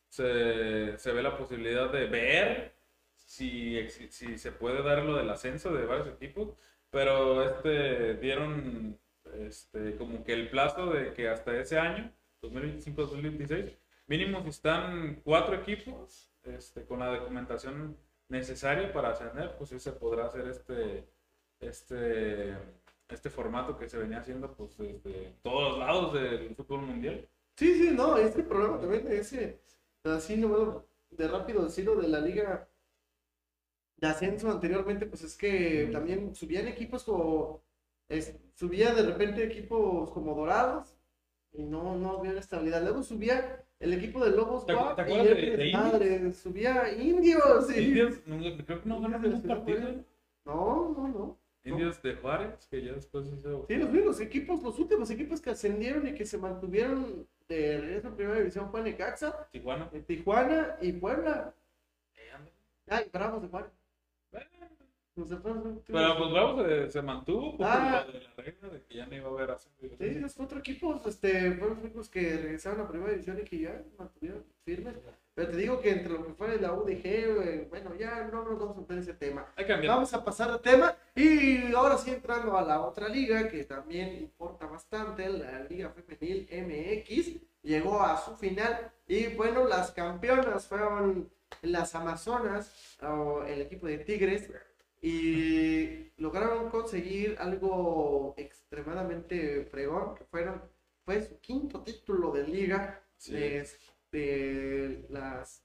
Se, se ve la posibilidad de ver si, si se puede dar lo del ascenso de varios equipos, pero este dieron este, como que el plazo de que hasta ese año, 2025-2026, mínimo si están cuatro equipos este, con la documentación necesaria para ascender, pues sí se podrá hacer este, este, este formato que se venía haciendo pues desde todos los lados del fútbol mundial. Sí, sí, no, este problema también ese, así bueno, de rápido decirlo de la liga de ascenso anteriormente, pues es que también subían equipos como, es, subía de repente equipos como dorados y no, no había estabilidad. Luego subía el equipo de Lobos ¿Te y acuerdas de- Indios? madre, subía indios. y- Indios, no, creo que no ganaron ningún partido. No, no, no. Indios de Juárez, que ya después hizo. Sí, los mismos equipos, los últimos equipos que ascendieron y que se mantuvieron de regreso en primera división fue Necaxa, Tijuana. en Tijuana y Puebla. Eh, anda. Ay, Bravos de Juárez. Los Juárez, Pero pues Bravo se, se mantuvo por Ah. lo de la regla de que ya no iba a haber ascenso. Sí, esos cuatro equipos este, fueron los que regresaron a primera división y que ya mantuvieron firmes. Pero te digo que entre lo que fue la UDG, bueno, ya no nos vamos a meter ese tema. Vamos a pasar de tema y ahora sí entrando a la otra liga que también importa bastante, la Liga Femenil MX, llegó a su final y bueno, las campeonas fueron las Amazonas, o el equipo de Tigres, y lograron conseguir algo extremadamente fregón, que fueron, fue su quinto título de liga. Sí. de las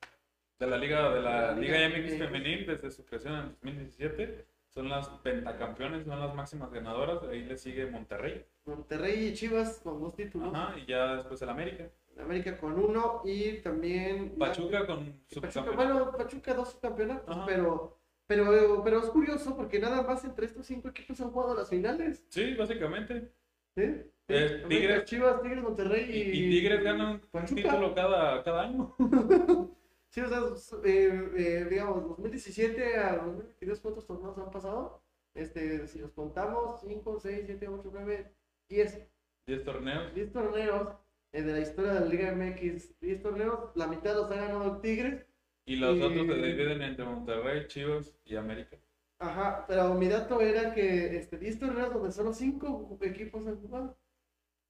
De la Liga, de la La Liga Liga MX femenil desde su creación en 2017. Son las pentacampeones, son las máximas ganadoras. Ahí le sigue Monterrey. Monterrey y Chivas con dos títulos, Ajá, y ya después el América. América con uno y también Pachuca con su Pachuca, bueno, Pachuca dos campeonatos, Ajá. pero, pero, pero es curioso porque nada más entre estos cinco equipos han jugado las finales. Sí, básicamente. ¿eh? Eh, América, Tigres- Chivas, Tigres, Monterrey Y, y, Tigres ganan un título cada, cada año. Sí, o sea, eh, eh, digamos, 2017 a 2022, ¿cuántos torneos han pasado? Este, si los contamos, 5, 6, 7, 8, 9, 10. 10 torneos. 10 torneos eh, de la historia de la Liga MX. 10 torneos, la mitad los ha ganado Tigres. Y los Y- otros se dividen entre Monterrey, Chivas y América. Ajá, pero mi dato era que este, 10 torneos donde solo 5 equipos han jugado.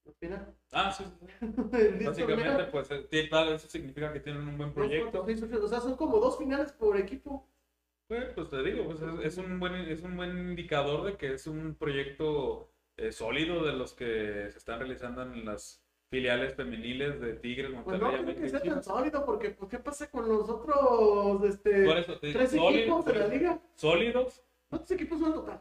Al final. Ah, sí, sí, sí. En 10 Básicamente, torneos, pues, eh, claro, eso significa que tienen un buen proyecto. O sea, son como dos finales por equipo. Pues, pues te digo, pues es, es un buen, es un buen indicador de que es un proyecto eh, sólido de los que se están realizando en las filiales femeniles de Tigres, Pues Monterrey, no creo América que y sea tan sólido, porque pues, ¿qué pasa con los otros este, Por eso te digo, tres equipos de la liga? sólidos, ¿Cuántos equipos son en total?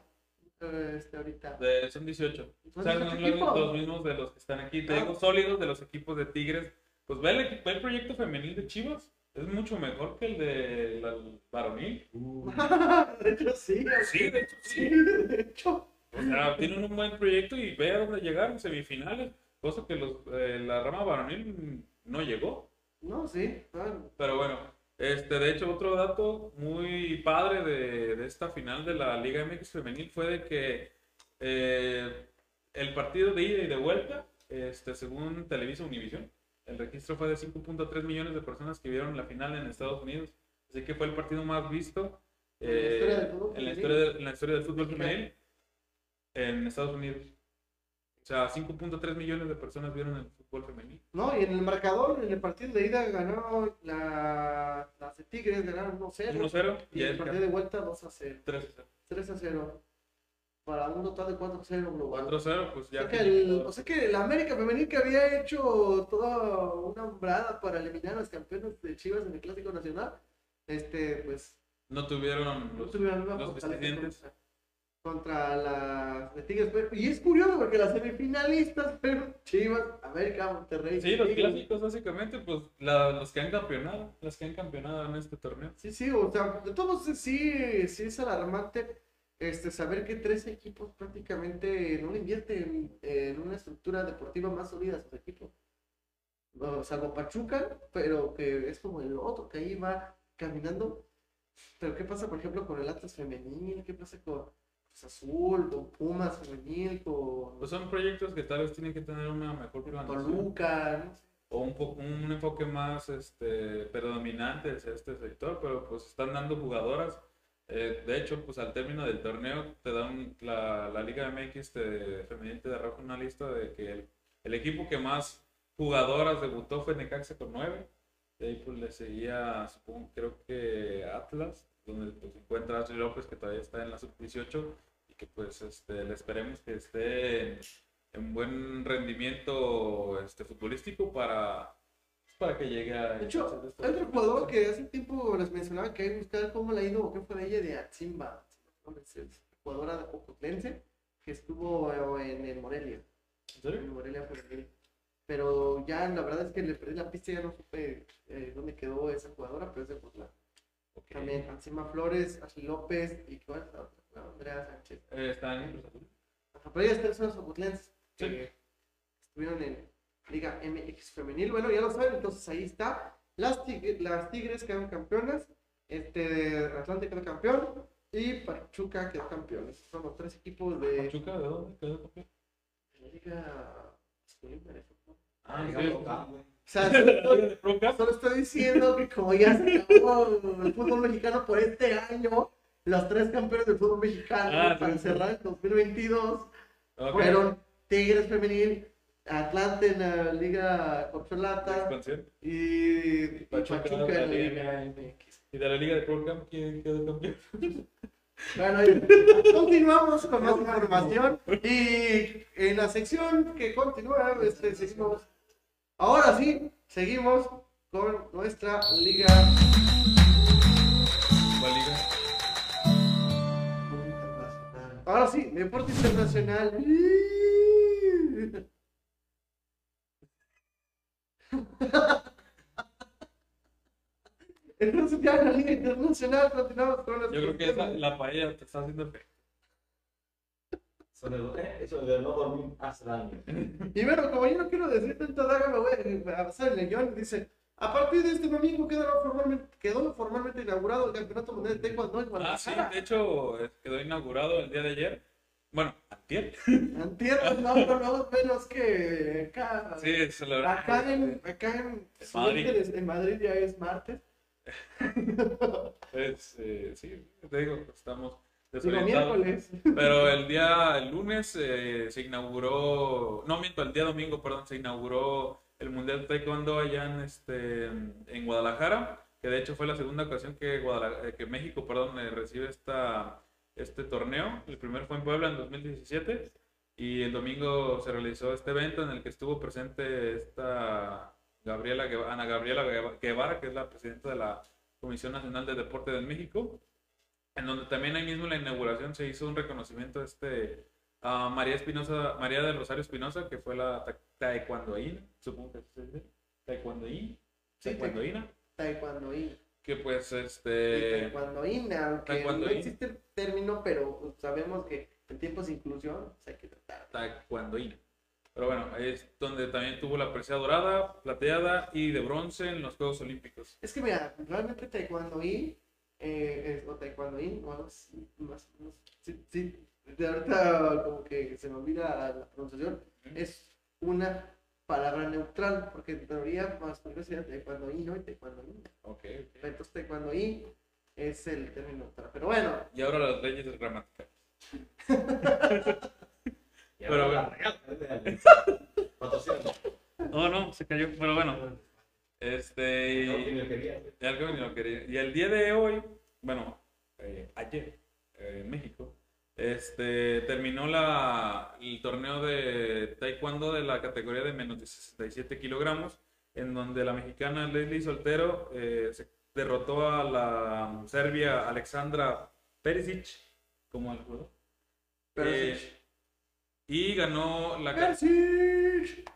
Eh, Este, ahorita. de- son 18. O Son sea, 18 son los, mismos de los que están aquí. Te Ah. digo, sólidos de los equipos de Tigres. Pues ve el, ve el proyecto femenil de Chivas. Es mucho mejor que el de la varonil. de hecho, sí. Sí, de hecho, Sí, sí. de hecho. O sea, tienen un buen proyecto y ve a dónde llegaron, semifinales. Cosa que los, eh, la rama varonil no llegó. No, sí. ah, Pero bueno, este, de hecho, otro dato muy padre de, de esta final de la Liga MX femenil fue de que eh, el partido de ida y de vuelta, este, según Televisa Univisión, el registro fue de 5.3 millones de personas que vieron la final en Estados Unidos. Así que fue el partido más visto En la eh, historia del fútbol en la femenil. historia de- en la historia del fútbol femenil en Estados Unidos. O sea, 5.3 millones de personas vieron el fútbol femenil. No, y en el marcador, en el partido de ida ganó la, las de Tigres, ganaron 1-0. 1-0 Y y el partido de vuelta 2-0. 3-0. 3-0. Para un total de 4-0 global. 4-0, pues O ya sea, que el, o sea que el América Femenil que había hecho toda una hombrada para eliminar a los campeones de Chivas en el Clásico Nacional, este, pues no tuvieron no los, tuvieron una los suficientes. Contra, las de Tigres. Pero- y es curioso porque las semifinalistas fueron Chivas, América, Monterrey. Sí, los Tigres. clásicos básicamente, pues la- los que han campeonado, las que han campeonado en este torneo. Sí, sí, o sea, de todos sí, sí es alarmante este, saber que tres equipos prácticamente no invierten en una estructura deportiva más sólida a sus equipos. Salvo Pachuca, pero que es como el otro que ahí va caminando. Pero ¿qué pasa, por ejemplo, con el Atlas femenil? ¿Qué pasa con Azul, con Pumas femenil, Pues son proyectos que tal vez tienen que tener una mejor Toluca? ¿no? o un, poco, un enfoque más este, predominante hacia este sector, pero pues están dando jugadoras. Eh, de hecho, pues al término del torneo te dan la, la Liga MX te, femenil te arroja una lista de que el, el equipo que más jugadoras debutó fue Necaxa con nueve. De ahí pues le seguía, supongo, creo que Atlas, donde pues, se encuentra Ashley López, que todavía está en la sub-18 y que pues este, le esperemos que esté en, en buen rendimiento este, futbolístico para, para que llegue a... De hecho, hay otro jugador que hace tiempo les mencionaba que hay que buscar cómo le ha ido qué fue de ella de es jugadora de Ocotlense que estuvo eh, en el Morelia. ¿En serio? En Morelia femenil. Pero ya la verdad es que le perdí la pista y ya no supe eh, dónde quedó esa jugadora, pero es de Ocotlán. También Atzimba Flores, Ashley López y ¿cuál es la otra? No, Andrea Sánchez. Eh, está en Cruz Azul. Pero ellas tres son los ocotlenses Sí. que estuvieron en Liga MX femenil. Bueno, ya lo saben, entonces ahí está. Las, tig- las Tigres quedaron campeonas. Este, Atlante quedó campeón. Y Pachuca quedó campeón. Esos son los tres equipos de ¿Pachuca de dónde quedó campeón? la Liga masculina de fútbol. Ah, Liga sí. Sea, solo estoy, Roca. solo estoy diciendo que como ya se acabó el fútbol mexicano por este año, los tres campeones del fútbol mexicano Ah, para sí, sí. cerrar el 2022 Ok. fueron Tigres Femenil, Atlante en la Liga La Corcholata y, Pachuca Pachuca, en la Liga Liga MX. ¿Y de la Liga de Pro Camp quién quedó campeón? Bueno, y continuamos con más información y en la sección que continúa, este, seguimos, ahora sí, seguimos con nuestra liga. ¿Cuál liga? Ahora sí, deporte internacional. Entonces ya en la liga internacional continuamos con los Yo creo que esa- la paella te está haciendo efecto. Eso de, eh, eso de no dormir hace daño. Y bueno, como yo no quiero decir tanto daga, me voy a pasar el guion. Dice, a partir de este domingo quedó formalmente, quedó formalmente inaugurado el Campeonato Mundial de Taekwondo en Ah, sí, Guadalajara. de hecho eh, quedó inaugurado el día de ayer. Bueno, antier. Antier, no, no, no, menos que acá. Sí, se lo Acá en, acá en, Madrid. en Madrid ya es martes. Es, eh, sí, te digo, estamos Digo, miércoles. Pero el día, el lunes, eh, se inauguró, no miento, el día domingo, perdón, se inauguró el Mundial de Taekwondo allá en, este, en Guadalajara, que de hecho fue la segunda ocasión que, Guadala- eh, que México, perdón, eh, recibe esta, este torneo. El primero fue en Puebla en 2017 y el domingo se realizó este evento en el que estuvo presente esta Gabriela, Ana Gabriela Gueva- Guevara, que es la presidenta de la Comisión Nacional de Deporte de México en donde también ahí mismo en la inauguración se hizo un reconocimiento a este a María Espinosa, María del Rosario Espinosa, que fue la ta- taekwondoína, supongo que se dice, taekwondoín, Sí, taekwondoína, Taekwondoín. que pues Y este Taekwondoín, aunque no existe el término, pero sabemos que en tiempos de inclusión pues, hay que tratar. taekwondoína. Pero bueno, es donde también tuvo la presea dorada, plateada y de bronce en los Juegos Olímpicos. Es que mira, realmente Taekwondoín, eh, es- o Taekwondoín, o algo así, más o menos, sí, sí, de ahorita como que se me olvida la pronunciación, es una palabra neutral, porque en teoría masculino sería Taekwondoín, ¿no? Y Taekwondoín. Ok. Entonces Taekwondoín es el término neutral. Pero bueno, Y ahora las leyes gramaticales. Y Pero bueno. No, no, se cayó, pero bueno. Este. No, ni lo quería, güey. Ya algo ni lo quería. Y el día de hoy, bueno, eh, ayer, eh, en México, este, terminó la, el torneo de taekwondo de la categoría de menos de 67 kilogramos, en donde la mexicana Leslie Soltero eh, se derrotó a la serbia Alexandra Perisic, como al juego, Perisic. Eh, y ganó la... Perisic.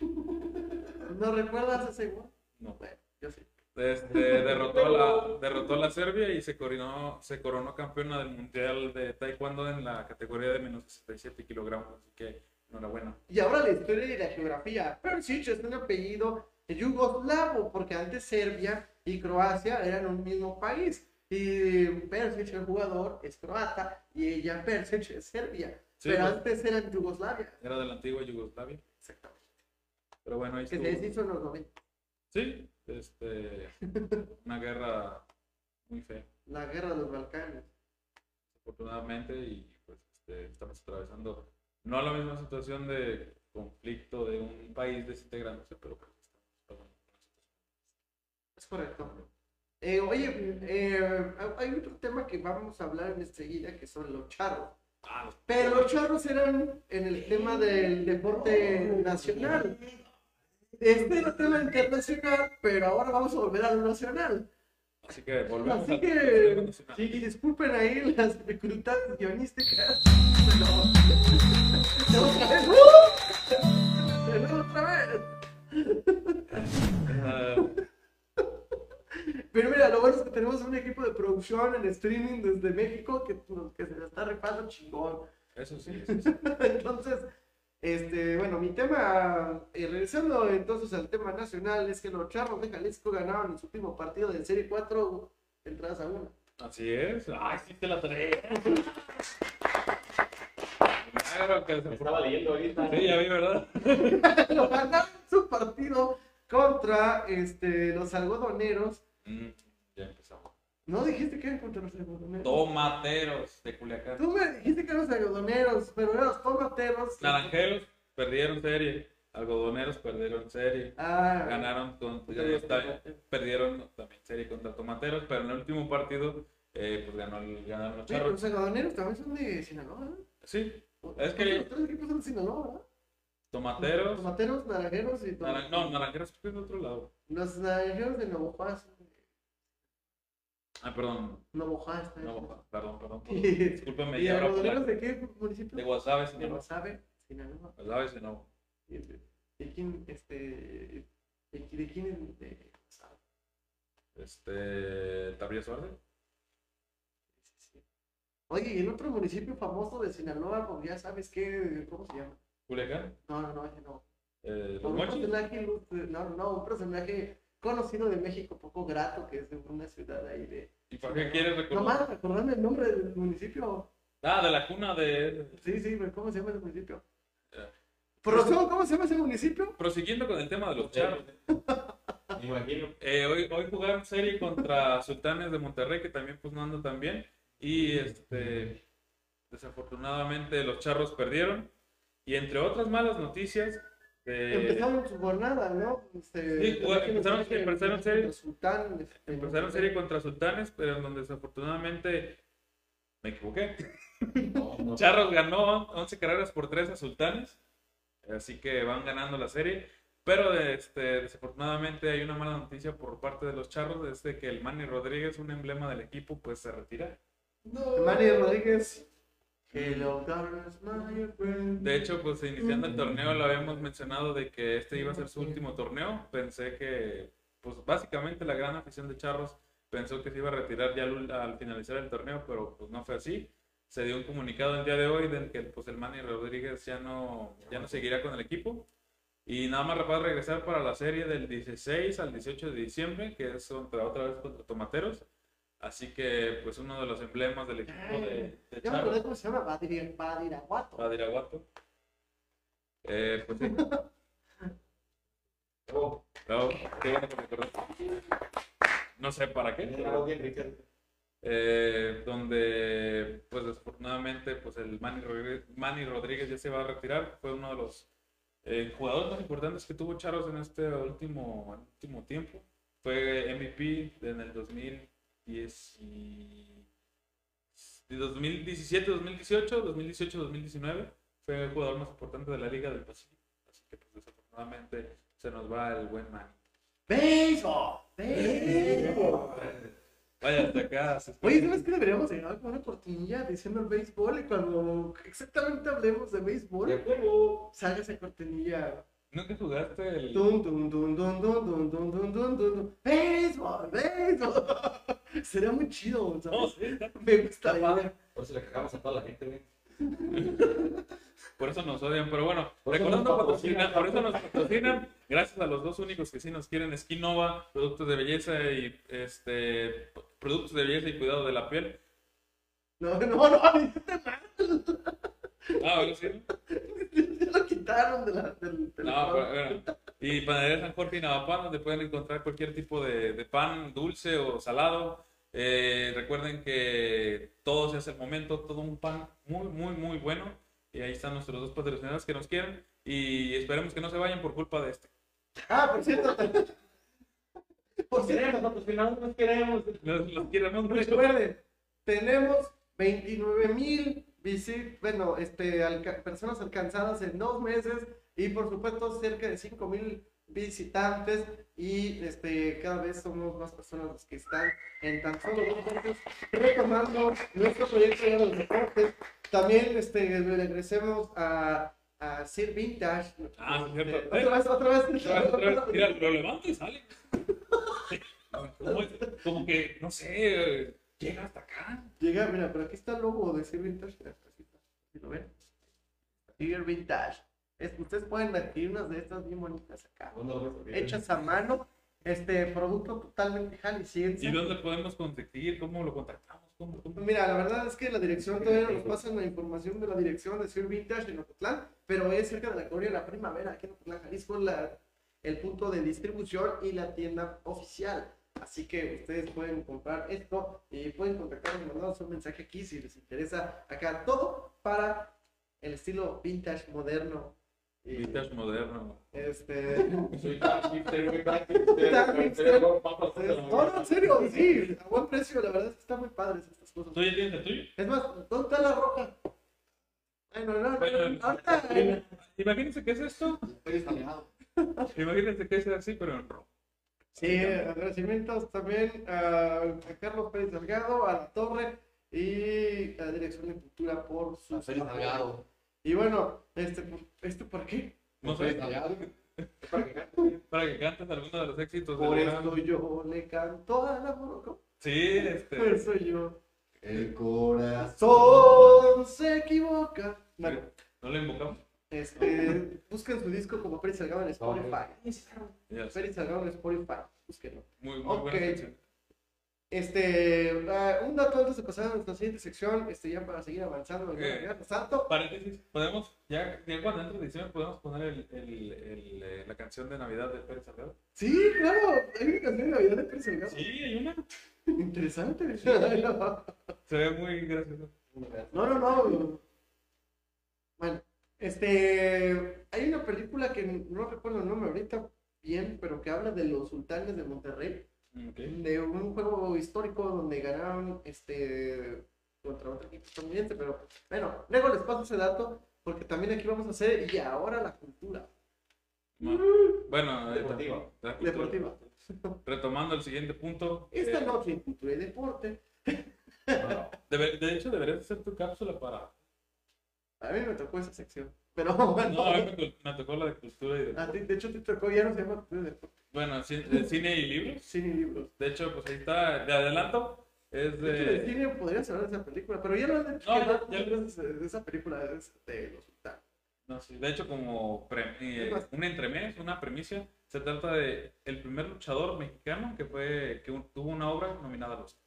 ¿No recuerdas ese gol? No. Bueno, yo sí. Este, derrotó, a la, derrotó a la Serbia y se coronó, se coronó campeona del Mundial de Taekwondo en la categoría de menos 67 kilogramos. Así que enhorabuena. Y ahora la historia y la geografía. Perisic es un apellido yugoslavo, porque antes Serbia y Croacia eran un mismo país. Y Perisic, el jugador, es croata y ella, Perisic, es serbia. Sí, Pero pues. antes eran Yugoslavia. Era de la antigua Yugoslavia. Exactamente. Pero bueno, ahí Que estuvo. se deshizo en los 90. Sí, este, una guerra muy fea, La guerra de los Balcanes. afortunadamente, y pues este, estamos atravesando no la misma situación de conflicto de un país desintegrándose, pero pues, estamos. Es correcto. Eh, oye, eh, hay otro tema que vamos a hablar enseguida que son los charros. Ah, los- Pero los charros eran en el tema del deporte nacional. Este era tema internacional, pero ahora vamos a volver a lo nacional. Así que volvemos Así que, nacional. y disculpen ahí las dificultades guionísticas, pero... ¡De otra vez! ¡Uh! ¡De nuevo otra vez! Pero mira, lo bueno es que tenemos un equipo de producción en streaming desde México que, que se la está rifando chingón. eso sí, eso sí. Entonces, este, bueno, mi tema, eh, regresando entonces al tema nacional, es que los Charros de Jalisco ganaron en su último partido de Serie 4 entradas a una. Así es. Ay, sí te la traía. Claro que se Me estaba leyendo ahorita. Sí, ya vi, ¿verdad? Lo ganaron su partido contra este, los algodoneros. Mm, ya empezamos. No dijiste que eran contra los algodoneros. Tomateros de Culiacán. Tú me dijiste que eran los algodoneros, pero eran los tomateros. Naranjeros perdieron serie. Algodoneros perdieron serie. Ah, Ganaron también ya. perdieron también serie contra Tomateros, pero en el último partido eh, pues ganó el, ganaron los pero los Charros. aguadoneros también son de Sinaloa, ¿no? Sí, Es que- Los tres equipos son de Sinaloa, ¿verdad? Tomateros. Tomateros, naranjeros y Naran- no, Naranjeros es de otro lado. Los naranjeros de son de Ah, perdón. Navojoa, está No, eso. perdón, perdón. perdón. Y, Discúlpeme. ¿Y ya ahora algodoneros por de qué municipio? De Guasave, De señor. Guasave, Sinaloa. Guasave, señor. ¿Y de de quién, este, de, de quién es de Guasave? Este. Tabría Suárez. Sí, sí. Oye, y el otro municipio famoso de Sinaloa, pues ya sabes qué, ¿cómo se llama? Culiacán. No, no, no, ese no. Eh, los Un Mochis. personaje, ilustre- no, no, no, un personaje conocido de México, poco grato, que es de una ciudad ahí de... ¿Y para qué quieres No recordar? más, acordarme el nombre del municipio. Ah, de la cuna de. Sí, sí, pero ¿cómo se llama el municipio? ¿cómo se llama ese municipio? Prosiguiendo con el tema de los charros. Me imagino. Eh, hoy, hoy jugaron serie contra Sultanes de Monterrey, que también pues no anda tan bien. Y este desafortunadamente los charros perdieron. Y entre otras malas noticias, eh, Empezaron su jornada, ¿no? Este, Sí, empezaron- que empezaron serie. contra Sultán, este, empezaron serie contra Sultanes, pero en donde desafortunadamente me equivoqué. No, no. Charros ganó 11 carreras por 3 a Sultanes, así que van ganando la serie. Pero este, desafortunadamente hay una mala noticia por parte de los Charros, es de que el Manny Rodríguez, un emblema del equipo, pues se retira. Manny Rodríguez. De hecho, pues iniciando el torneo lo habíamos mencionado de que este iba a ser su último torneo. Pensé que, pues básicamente la gran afición de Charros pensó que se iba a retirar ya al, al finalizar el torneo, pero pues no fue así. Se dio un comunicado el día de hoy del que pues el Manny Rodríguez ya no, ya no seguirá con el equipo. Y nada más va a regresar para la serie del 16 al 18 de diciembre, que es contra, otra vez contra Tomateros. Así que, pues uno de los emblemas del equipo de, de Ya me acordé cómo se llama, Badiri- Badiraguato. Badiraguato. Eh, pues sí. Oh, Bravo, qué bueno que me acordaste. No sé para qué, pero, eh, donde pues desafortunadamente pues el Manny Rodríguez, Manny Rodríguez ya se va a retirar, fue uno de los eh, jugadores más importantes que tuvo Charros en este último, último tiempo, fue MVP en el 2010 y- de 2017, 2018, 2018, 2019, fue el jugador más importante de la Liga del Pacífico, así que pues desafortunadamente se nos va el buen Manny. ¡Béisbol! ¡Béisbol! Vaya, hasta acá. se está- Oye, ¿sabes qué deberíamos llegar con una cortinilla diciendo el béisbol? Y cuando exactamente hablemos de De béisbol, salga esa cortinilla. ¿Nunca jugaste el.? Dun, dun, dun, dun, dun, dun, dun, dun, dun, dun. ¡Béisbol! ¡Béisbol! Sería muy chido, No, ¿sabes? sí, está- Me. Por eso le cagamos a toda la gente, güey. Por eso nos odian, pero bueno, Por recordando patrocinan, por eso nos patrocinan, gracias a los dos únicos que sí nos quieren, Skinova, productos de belleza y este productos de belleza y cuidado de la piel. No, no, no, dijiste mal. Ah, bueno, sí. Ya lo quitaron de la, del, del No, pero, bueno. Y Panadería San Jorge y Navapan, donde pueden encontrar cualquier tipo de, de pan dulce o salado. Eh, recuerden que todo se hace al momento, todo un pan muy, muy, muy bueno. Y ahí están nuestros dos patrocinadores que nos quieren. Y esperemos que no se vayan por culpa de este. Ah, por cierto. Por cierto, nosotros finalmente nos queremos. Los, los queremos mucho. recuerden, tenemos 29 mil bueno, este, alca- personas alcanzadas en dos meses y por supuesto cerca de 5 mil visitantes y este, cada vez somos más personas los que están en tan solo dos meses retomando nuestro proyecto de los deportes. También este, regresemos a, a Sir Vintage. Ah, sí, Este, cierto. otra vez, otra vez. Otra vez, otra vez, Mira, lo levanto y sale. Como, como que, no sé, llega hasta acá. Llega, mira, pero aquí está el logo de Sir Vintage. ¿sí lo ven? Sir Vintage. Es, ustedes pueden adquirir unas de estas bien bonitas acá. Hechas a mano. Este producto totalmente jalisciense. ¿Y dónde podemos conseguir? ¿Cómo lo contactamos? ¿Cómo, cómo? Mira, la verdad es que la dirección todavía no nos pasan la información de la dirección de Sir Vintage en Ocotlán, pero es cerca de la colonia La Primavera, aquí en Ocotlán, Jalisco, la, el punto de distribución y la tienda oficial. Así que ustedes pueden comprar esto y pueden contactarnos, mandarnos un mensaje aquí si les interesa acá todo para el estilo vintage moderno Vintage moderno. este, Soy tan hipster, Tan hipster. la no, no, en serio, sí, a buen precio, la verdad es que están muy padres estas cosas. ¿Tú ya tienes el tuyo? Es más, ¿dónde está la roja? Bueno, no, no, Bueno, no, ahorita, Imagínense qué es esto. Aliado. Imagínense que es así, pero en rojo. Sí, agradecimientos también a, a Carlos Pérez Delgado, a la Torre y a la Dirección de Cultura por su Félix Salgado. Y bueno, este, ¿este por qué? No sé. Para que cante. para que cantes alguno de los éxitos del Por eso yo le canto a la moroco. Sí, Por este. eso yo. El corazón. Se equivoca. Bueno, No le invocamos. Este, busquen su disco como Pérez Salgado en Spotify. Sé. Pérez Salgado en Spotify, búsquenlo. Muy, muy Ok. buena canción. Este, ah, un dato antes de pasar a nuestra siguiente sección, este, ya para seguir avanzando Viernes Santo. Paréntesis, podemos, ya, ya cuando entre diciembre, podemos poner el, el, el, eh, la canción de Navidad de Pérez Salgado. Sí, claro, hay una canción de Navidad de Pérez Salgado. Sí, hay una. Interesante. Se ve muy gracioso. No, no, no. Bueno, este, hay una película que no recuerdo el nombre ahorita bien, pero que habla de los sultanes de Monterrey, de un juego histórico donde ganaron, este, contra otro equipo estadounidense, pero bueno, luego les paso ese dato, porque también aquí vamos a hacer, y ahora la cultura Ma- Bueno, Deportiva. la cultura. deportiva. retomando el siguiente punto. Esta eh, noche en cultura y deporte, debe- de hecho, deberías hacer tu cápsula para. A mí me tocó esa sección, pero bueno, No, a mí me, me tocó la de cultura y de. de hecho te tocó, ya no se llama cultura y deporte, Bueno, ci- de cine y libros. cine y libros. De hecho, pues ahí está, de adelanto. Es De hecho, de de. cine podrías hablar de esa película, pero ya lo han dicho No, ya- no, no de de esa película es de los. No, sí, de hecho, como pre- eh, un entremés, una premisa, se trata de el primer luchador mexicano que fue que un- tuvo una obra nominada a los.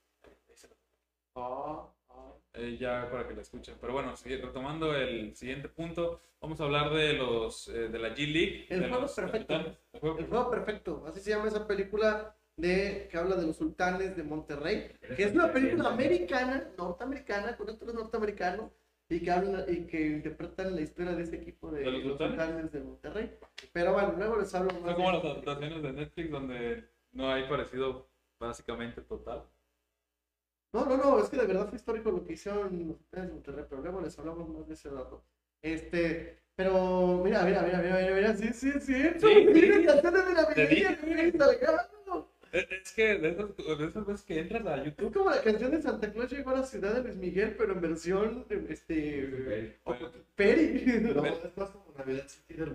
Ah, ah. Eh, ya para que la escuchen. Pero bueno, retomando el siguiente punto, vamos a hablar de los eh, de la G League. El juego los perfecto. El juego El juego perfecto, así se llama esa película de que habla de los sultanes de Monterrey, que es una película americana, norteamericana, con actores norteamericanos y que habla y que interpretan la historia de ese equipo de, ¿De los los sultanes? sultanes de Monterrey. Pero bueno, luego les hablo Son más. como de- las adaptaciones de Netflix donde no hay parecido básicamente total. No, no, no, es que de verdad fue histórico lo que hicieron sultanes de Monterrey, pero luego les hablamos más de ese dato. Este, pero mira, mira, mira, mira, mira, mira, sí, sí, sí, Sí, mira, sí. canciones de la dije. Salgado. Es, es que de esas, de esas veces que entras a Es YouTube, como la canción de Santa Claus llegó a la ciudad de Luis Miguel, pero en versión, este. Peri. No, es más como Navidad City del.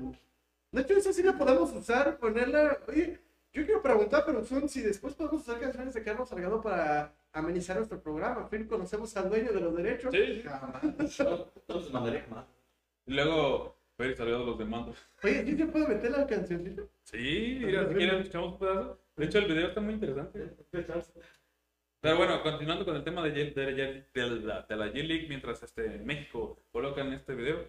De hecho, esa sí la podemos usar, ponerla. Oye, yo quiero preguntar, pero son si después podemos usar canciones de Carlos Salgado para amenizar nuestro programa. Al fin conocemos al dueño de los derechos. sí, sí. Jamás. Entonces mandaré más. Y luego Pérez Salgado los demandos. Oye, ¿sí se puede meter la cancioncita? Sí, mira, si quieren escuchamos un pedazo. De hecho, el video está muy interesante. Pero bueno, continuando con el tema de, de, la, de la G-League, mientras este, México colocan este video,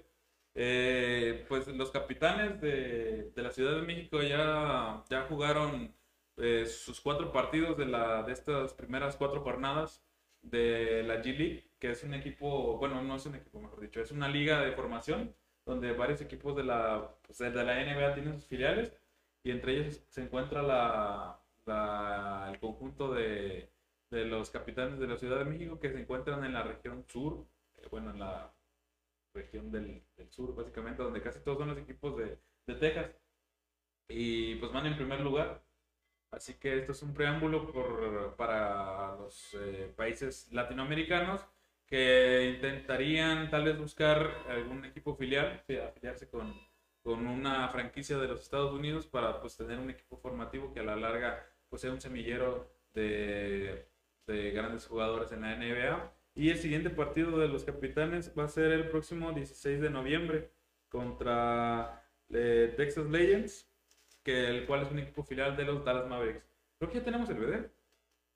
eh, pues los capitanes de, de la Ciudad de México ya, ya jugaron eh, sus cuatro partidos de, la, de estas primeras cuatro jornadas de la G-League, que es un equipo, bueno, no es un equipo, mejor dicho, es una liga de formación donde varios equipos de la, pues, de la NBA tienen sus filiales y entre ellos se encuentra la- el conjunto de, de los capitanes de la Ciudad de México que se encuentran en la región sur, eh, bueno, en la región del, sur, básicamente, donde casi todos son los equipos de, Texas. Y pues van en primer lugar. Así que esto es un preámbulo por, para los eh, países latinoamericanos que intentarían tal vez buscar algún equipo filial, fi- afiliarse con, con una franquicia de los Estados Unidos para pues tener un equipo formativo que a la larga pues sea un semillero de grandes jugadores en la NBA. Y el siguiente partido de los capitanes va a ser el próximo 16 de noviembre contra eh, Texas Legends, que el cual es un equipo filial de los Dallas Mavericks. Creo que ya tenemos el video.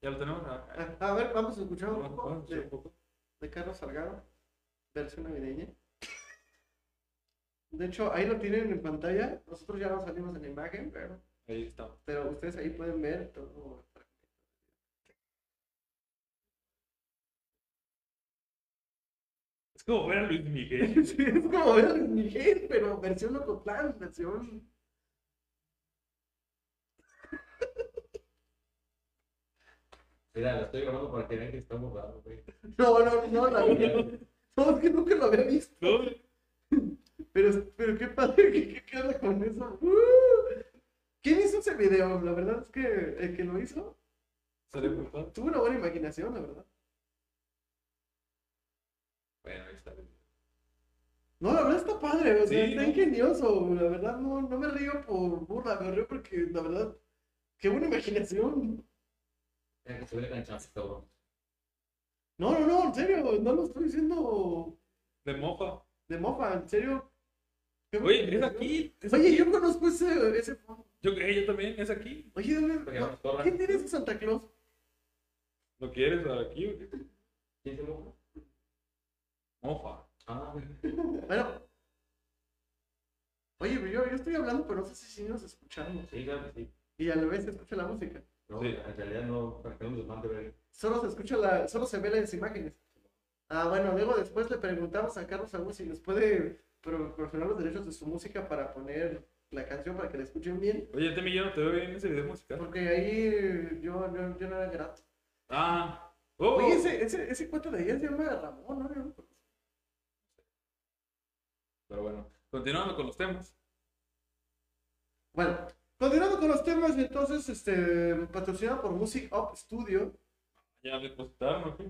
Ya lo tenemos. Ah, ah, A, a ver, vamos a escuchar un vamos- poco vamos a escuchar de, un poco. de Carlos Salgado, versión navideña. De hecho, ahí lo tienen en pantalla. Nosotros ya no salimos en la imagen, pero, Ahí está. pero ustedes ahí pueden ver todo. Como ver a Luis Miguel. Sí, es como ver a Luis Miguel, pero versión Locotlán, versión. Mira, la estoy grabando para que vean que estamos dando, güey. No, no, no, la verdad. No, es que nunca lo había visto. ¿No? Pero, pero qué padre, ¿qué, qué, qué onda con eso? ¡Uh! ¿Quién hizo ese video? La verdad es que el que lo hizo Sale muy padre. tuvo una buena imaginación, la verdad. Bueno, ahí está. No, la verdad está padre, o sea, Sí, está ¿no? ingenioso. La verdad no, no me río por burla, me río porque la verdad, qué buena imaginación. Mira que se ve canchazo, cabrón. No, no, no, en serio, no lo estoy diciendo De mofa. de mofa, en serio. Oye, es aquí. es Oye, aquí. yo conozco ese, ese. Yo, eh, yo también, es aquí. Oye, ¿dónde? No. ¿Quién tiene ese Santa Claus? ¿Lo quieres aquí o qué? ¿Quién se moja? Mofa. Ah, Bueno. Oye, yo, yo estoy hablando, pero no sé si sí nos escuchamos. sí, claro que sí. Y a la vez se escucha la música. No, Sí. en realidad no, para que no nos mande ver. Solo se escucha la, solo se ve las imágenes. Ah, bueno, luego después le preguntamos a Carlos Agüe si nos puede pro- proporcionar los derechos de su música para poner la canción para que la escuchen bien. Oye, Temi, yo no te veo bien en ese video musical. Porque ahí yo, yo, yo no era grato. Ah. Oh. Oye, ese, ese, ese cuento de ayer se llama Ramón, ¿no? Pero bueno, continuando con los temas. Bueno, continuando con los temas, entonces, este, patrocinado por Music Up Studio. Ya le depositaron, ¿ok?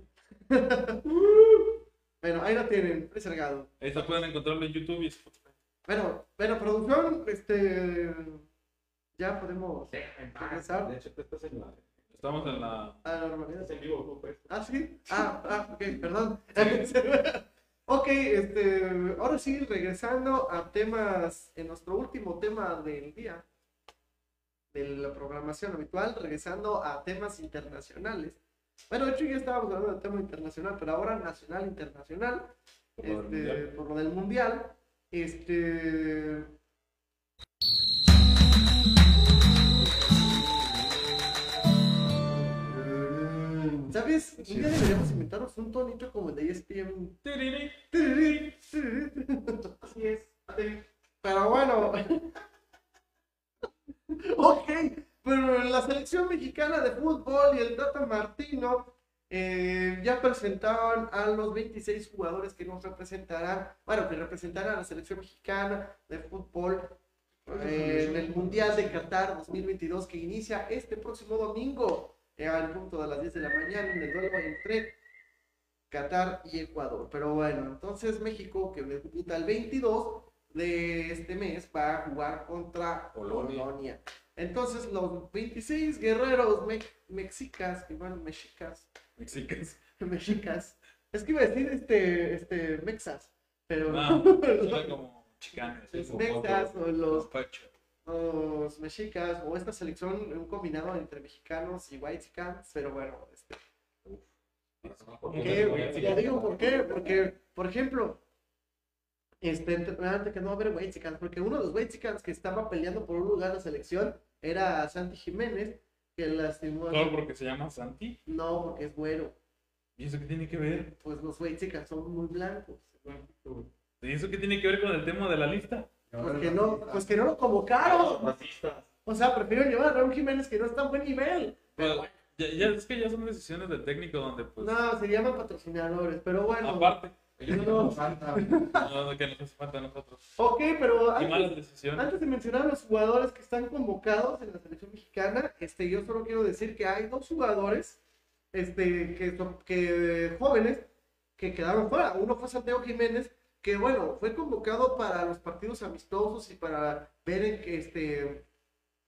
Bueno, ahí lo tienen, reservado. Ahí se pueden encontrarlo en YouTube y Spotify. Bueno, bueno, producción, este, ya podemos. Regresar. De hecho, estás en la. Estamos en la. a la normalidad. En vivo, pues. Ah, sí. Ah, ah, ok, perdón. ok, este, ahora sí, regresando a temas, en nuestro último tema del día, de la programación habitual, regresando a temas internacionales. Bueno, de hecho ya estábamos hablando del tema internacional, pero ahora nacional, internacional, Por este, por lo del mundial. Este. ¿Sabes? Un día deberíamos inventarnos un tonito como el de ESPN. Tiriri. Así es. Pero bueno. ok, pero la selección mexicana de fútbol y el Tata Martino eh, ya presentaron a los 26 jugadores que nos representarán, bueno, que representarán a la selección mexicana de fútbol eh, en el Mundial de Qatar 2022 que inicia este próximo domingo eh, al punto de las 10 de la mañana en el duelo entre Qatar y Ecuador. Pero bueno, entonces México, que debuta el 22 de este mes, va a jugar contra Polonia. Polonia. Entonces los 26 guerreros me- mexicas, que van mexicas, Mexicas. mexicas, es que iba a decir este, este, mexas, pero era como chicanes. los como mexas o los Pacho. Los mexicas o esta selección, un combinado entre mexicanos y whitecans, pero bueno, este, ¿Por ¿qué? ya digo por qué, porque, por ejemplo, este, antes que no va a haber porque uno de los whitecans que estaba peleando por un lugar en la selección era Santi Jiménez, que lastimó, Solo porque se llama Santi. no, porque es güero, ¿Y eso qué tiene que ver? pues los whitecans son muy blancos, ¿Y eso qué tiene que ver con el tema de la lista? Pues que no, pues que no lo convocaron, o sea, prefiero llevar a Raúl Jiménez que no está a buen nivel. Pero ya, ya es que ya son decisiones del técnico donde pues No, se llaman patrocinadores, pero bueno. aparte Ellos No. no falta. no, que nos hace falta a nosotros Ok, pero antes, de mencionar a los jugadores que están convocados en la selección mexicana, este, yo solo quiero decir que hay dos jugadores este, que, que jóvenes que quedaron fuera. Uno fue Santiago Jiménez, que bueno, fue convocado para los partidos amistosos y para ver en que, este,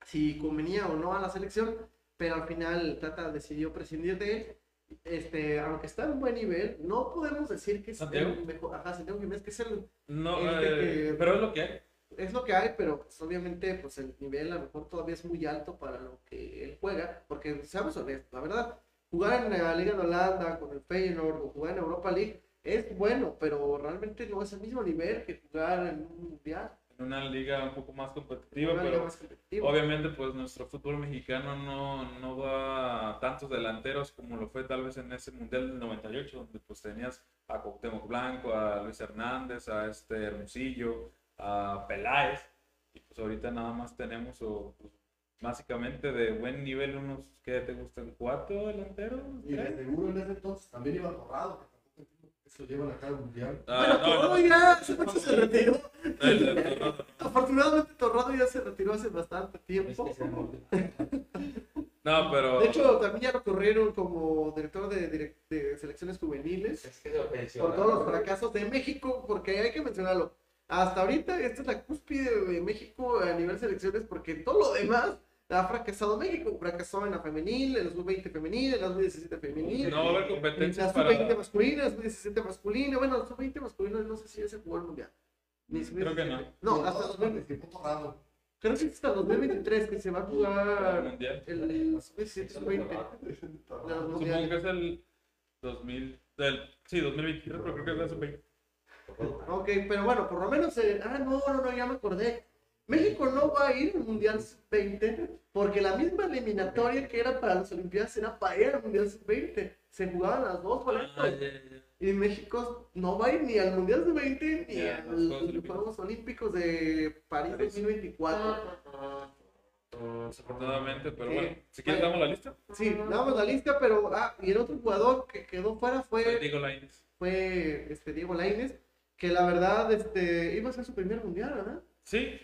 si convenía o no a la selección, pero al final Tata decidió prescindir de él. Este, aunque está en buen nivel, no podemos decir que es ¿Santiago? el mejor. Ajá, Santiago Jiménez, que es el no Este eh, que- pero es lo que hay es lo que hay, pero pues, obviamente pues el nivel a lo mejor todavía es muy alto para lo que él juega, porque seamos honestos, la verdad, jugar en la Liga de Holanda con el Feyenoord o jugar en Europa League es bueno, pero realmente no es el mismo nivel que jugar en un mundial. en una liga un poco más competitiva, pero más obviamente pues nuestro fútbol mexicano no, no da tantos delanteros como lo fue tal vez en ese Mundial del 98, donde pues tenías a Cuauhtémoc Blanco, a Luis Hernández, a este Hermosillo, a Peláez, y pues ahorita nada más tenemos o, pues, básicamente de buen nivel unos, ¿qué te gustan? ¿Cuatro delanteros? Y de seguro en ese entonces también iba torrado, se lo llevan acá al mundial. Ah, Bueno, no, Torrado no, ya hace mucho se retiró. Afortunadamente Torrado ya se retiró hace bastante Es tiempo. que No, pero... De hecho, también ya lo corrieron como director de, selecciones juveniles Es que se por todos los fracasos de México, porque hay que mencionarlo. Hasta ahorita esta es la cúspide de México a nivel selecciones, porque todo lo demás ha fracasado México. Fracasó en la femenil, en los sub-20 femenil, en las sub-17 femenil. no va a haber En competencias las para... sub-20 masculinas, sub-17 masculina. Bueno, las sub-20 masculinas no sé si ya se jugó el mundial. Ni Creo que no. sub-17. No, hasta Todos 2000 participó torrado. creo que es hasta 2023 que se va a jugar el, el sub-17 sub-20. de los Supongo mundiales. que es el 2000, del, sí, 2023, pero creo que es la sub-20. Ok, pero bueno, por lo menos. eh, ah, no, no, no, ya me acordé. México no va a ir al Mundial Sub-20 porque la misma eliminatoria que era para las Olimpiadas era para ir al Mundial Sub-20. Se jugaban las dos boletos. Ah. Y México no va a ir ni al Mundial Sub-20 ni a los Juegos Olímpicos. Juegos Olímpicos de París París. 2024. Desafortunadamente, pero bueno, si quieres damos la lista. Sí, damos la lista, pero. Ah, y el otro jugador que quedó fuera fue. Diego Lainez. fue este Diego Lainez, que la verdad este, iba a ser su primer mundial, ¿verdad? Sí,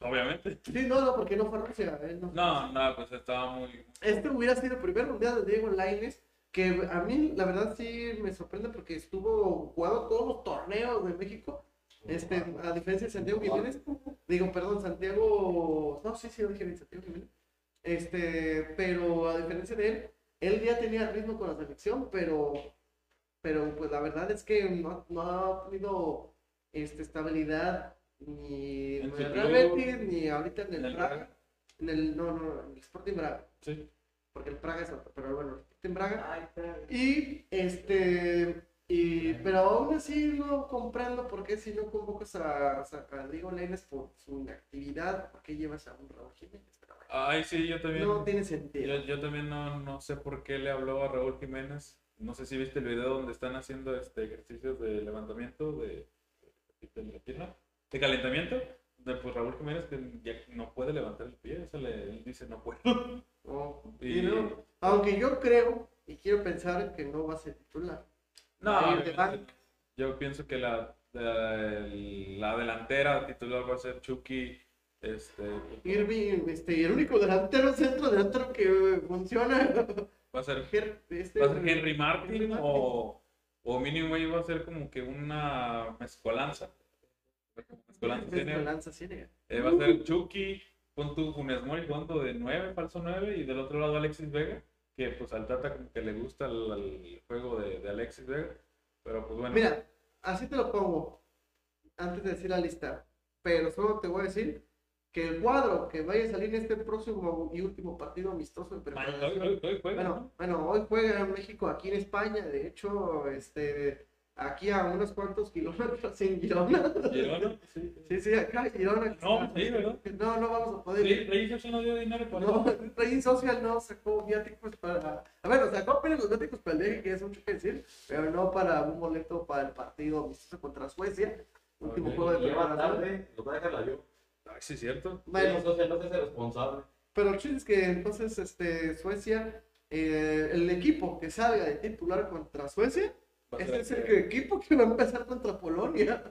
obviamente. Sí, no, no, porque no fue Rusia. él no No, no, pues estaba muy... Este hubiera sido el primer mundial de Diego Lainez, que a mí la verdad sí me sorprende porque estuvo jugando todos los torneos de México, este, a diferencia de Santiago Jiménez. Digo, perdón, Santiago, no, sí, sí, lo dije bien, Santiago Jiménez. Este, pero a diferencia de él, él ya tenía ritmo con la selección, pero, pero pues la verdad es que no, no ha tenido este, estabilidad ni En el Real Betis, ni ahorita en el, en el Braga. Braga. En el, no, no, en el Sporting Braga, Sí. porque el Praga es otro, pero bueno, el Sporting Braga. Ay, Y este, y, pero aún así no comprendo por qué si no convocas a, a, a Diego Lainez por su inactividad, por qué llevas a un Raúl Jiménez. Pero bueno, Ay, sí, yo también. no tiene sentido. Yo, yo también no, no sé por qué le habló a Raúl Jiménez. No sé si viste el video donde están haciendo este ejercicios de levantamiento de, de calentamiento. De, pues Raúl Jiménez que ya no puede levantar el pie, o sea, le, él dice no puedo. Oh, Y- no, aunque yo creo y quiero pensar que no va a ser titular. No, yo pienso que la, la, la delantera titular va a ser Chucky. Este, Irving, este, el único delantero, centro delantero que funciona. va a ser Her- este, ¿Va a ser Henry Martin Henry Martin. o, o mínimo ahí va a ser como que una mezcolanza? Mezcolanza tiene, Mezcolanza, sí, nega. eh, va a ser Chucky, pon tu Funes Mori jugando de 9, falso 9, y del otro lado Alexis Vega, que pues al Tata como que le gusta el, el juego de, de Alexis Vega, pero pues bueno. Mira, así te lo pongo antes de decir la lista, pero solo te voy a decir que el cuadro que vaya a salir en este próximo y último partido amistoso de hoy, hoy- hoy juega, Bueno, ¿no? bueno, hoy juega México aquí en España, de hecho, este, aquí a unos cuantos kilómetros en Girona. Girona, sí. Sí, sí, acá Girona. No, sí, ¿verdad? No, no vamos a poder Sí, ir. Reyes no dio dinero para No, Rey Social no sacó viáticos para. A ver, sacó apenas los viáticos para el viaje, que es mucho que decir, pero no para un boleto para el partido amistoso contra Suecia. Último juego de preparación. tarde, lo va a dejar la yo. Ay, sí, es cierto. Bueno, Entonces no se hace responsable. pero el chiste es que entonces este, Suecia, eh, el equipo que salga de titular contra Suecia, Ser- es el equipo que va a empezar contra Polonia.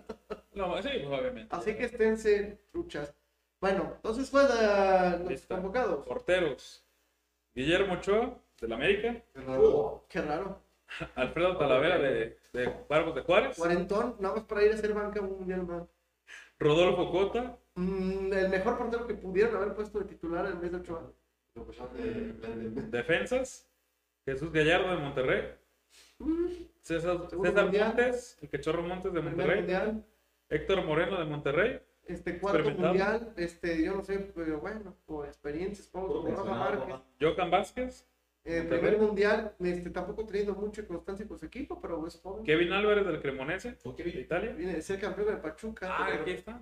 No, sí, pues obviamente. Así que esténse truchas. Bueno, entonces fue de los Lista. convocados. Porteros. Guillermo Ochoa, del América. Uh, qué raro. Alfredo Talavera, de, de Barbos de Juárez. Cuarentón, nada más para ir a hacer banca mundial más. Rodolfo Cota. Mm, el mejor portero que pudieron haber puesto de titular en vez de Ochoa. Defensas. Jesús Gallardo de Monterrey. César, César. Montes, el Cachorro Montes de Monterrey. mundial, Héctor Moreno de Monterrey. este cuarto mundial, este, yo no sé, pero bueno, por experiencia, supongo, como Rafa Márquez. Jocan Vázquez. Eh, primer mundial, este, tampoco teniendo mucha constancia con su equipo, pero es joven. Kevin Álvarez del Cremonese. ¿Por qué De? Italia. Viene de ser campeón del Pachuca. Ah, pero- aquí está.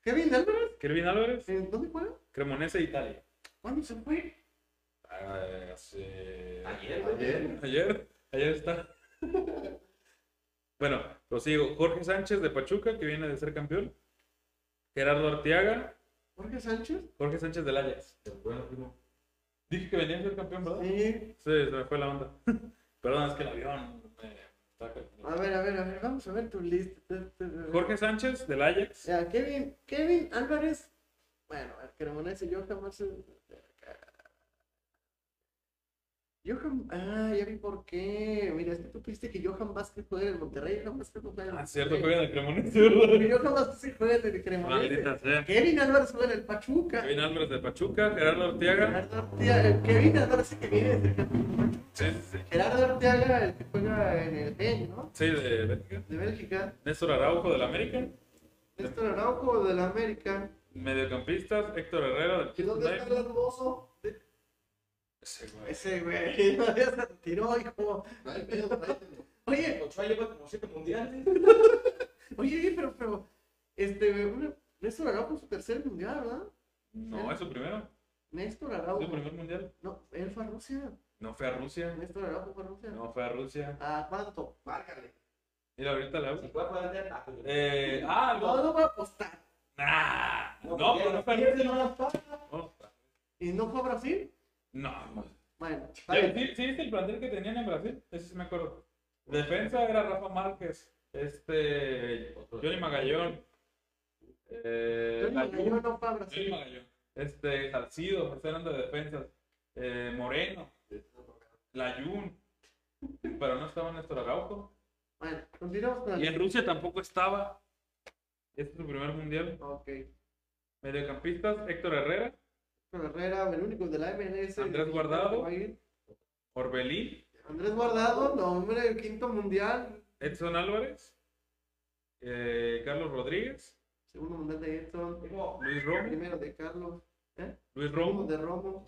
Kevin Álvarez, Kevin Álvarez, ¿en dónde juega? Cremonese, Italia. ¿Cuándo se fue? Ah, hace- Ayer, Ayer. Ayer, ayer está. bueno, prosigo. Jorge Sánchez de Pachuca, que viene de ser campeón. Gerardo Arteaga, Jorge Sánchez. Jorge Sánchez del Ajax. Bueno, primo. Dije que venía a ser campeón, ¿verdad? Sí, Sí. se me fue la onda. Perdón, es que el avión me A ver, a ver, a ver, vamos a ver tu lista. Jorge Sánchez del Ajax. Ya, Kevin, Kevin Álvarez. Bueno, ver, Cremonese, yo jamás. Johan, ah, ya vi por qué. Mira, es que tú que Johan Vázquez juega en el Monterrey. Johan Vázquez no juega en el Ah, cierto, juega en el Cremonese, ¿verdad? Johan Vázquez juega en el Maldita Cremonese. sea. Kevin Álvarez juega en el Pachuca. Kevin Álvarez de Pachuca, Gerardo Arteaga. Gerardo Arteaga, Kevin Álvarez sí que viene de. Sí, sí. Gerardo Arteaga, el que juega en el Gen, ¿no? Sí, de Bélgica. De Bélgica. Néstor Araujo del América. Néstor Araujo del América. Mediocampistas, Héctor Herrera del ¿Y dónde está el hermoso? Ese güey. Ese güey, ya se retiró, hijo. No. Oye, Ochoa lleva como siete mundiales. oye, pero, pero, este, Néstor Araujo su tercer mundial, ¿verdad? No, es su primero. Néstor Es su Araujo. primer mundial. No, él fue a Rusia. No fue a Rusia. Néstor Araujo fue a Rusia. No fue a Rusia. ¿A cuánto? Márcale. Mira, ahorita le Si hago. puede poner de. Eh, ah, No, no. no voy a apostar. Nah. No, No, pero no fue a Rusia. no. No, ¿Y no fue a Brasil? No, no. Bueno, ¿Sí, sí, el plantel que tenían en Brasil? Ese sí me acuerdo. Defensa era Rafa Márquez. Este. Johnny Magallón. Eh, Johnny. Magallón no fue a Johnny Brasil. Magallón. Este. Salcido. Hablando de defensas. Eh, Moreno. Layún. Pero no estaba Néstor Araujo. Bueno, continuamos con Y el... en Rusia tampoco estaba. Este es su primer mundial. Ok. Mediocampistas, Héctor Herrera, Herrera, el único de la MLS. Andrés Guardado. Orbelín, Andrés Guardado, no, hombre, el quinto mundial. Edson Álvarez, eh, Carlos Rodríguez, Segundo mundial de Edson. Luis Romo, Primero de Carlos. ¿Eh? Luis Romo, de Romo.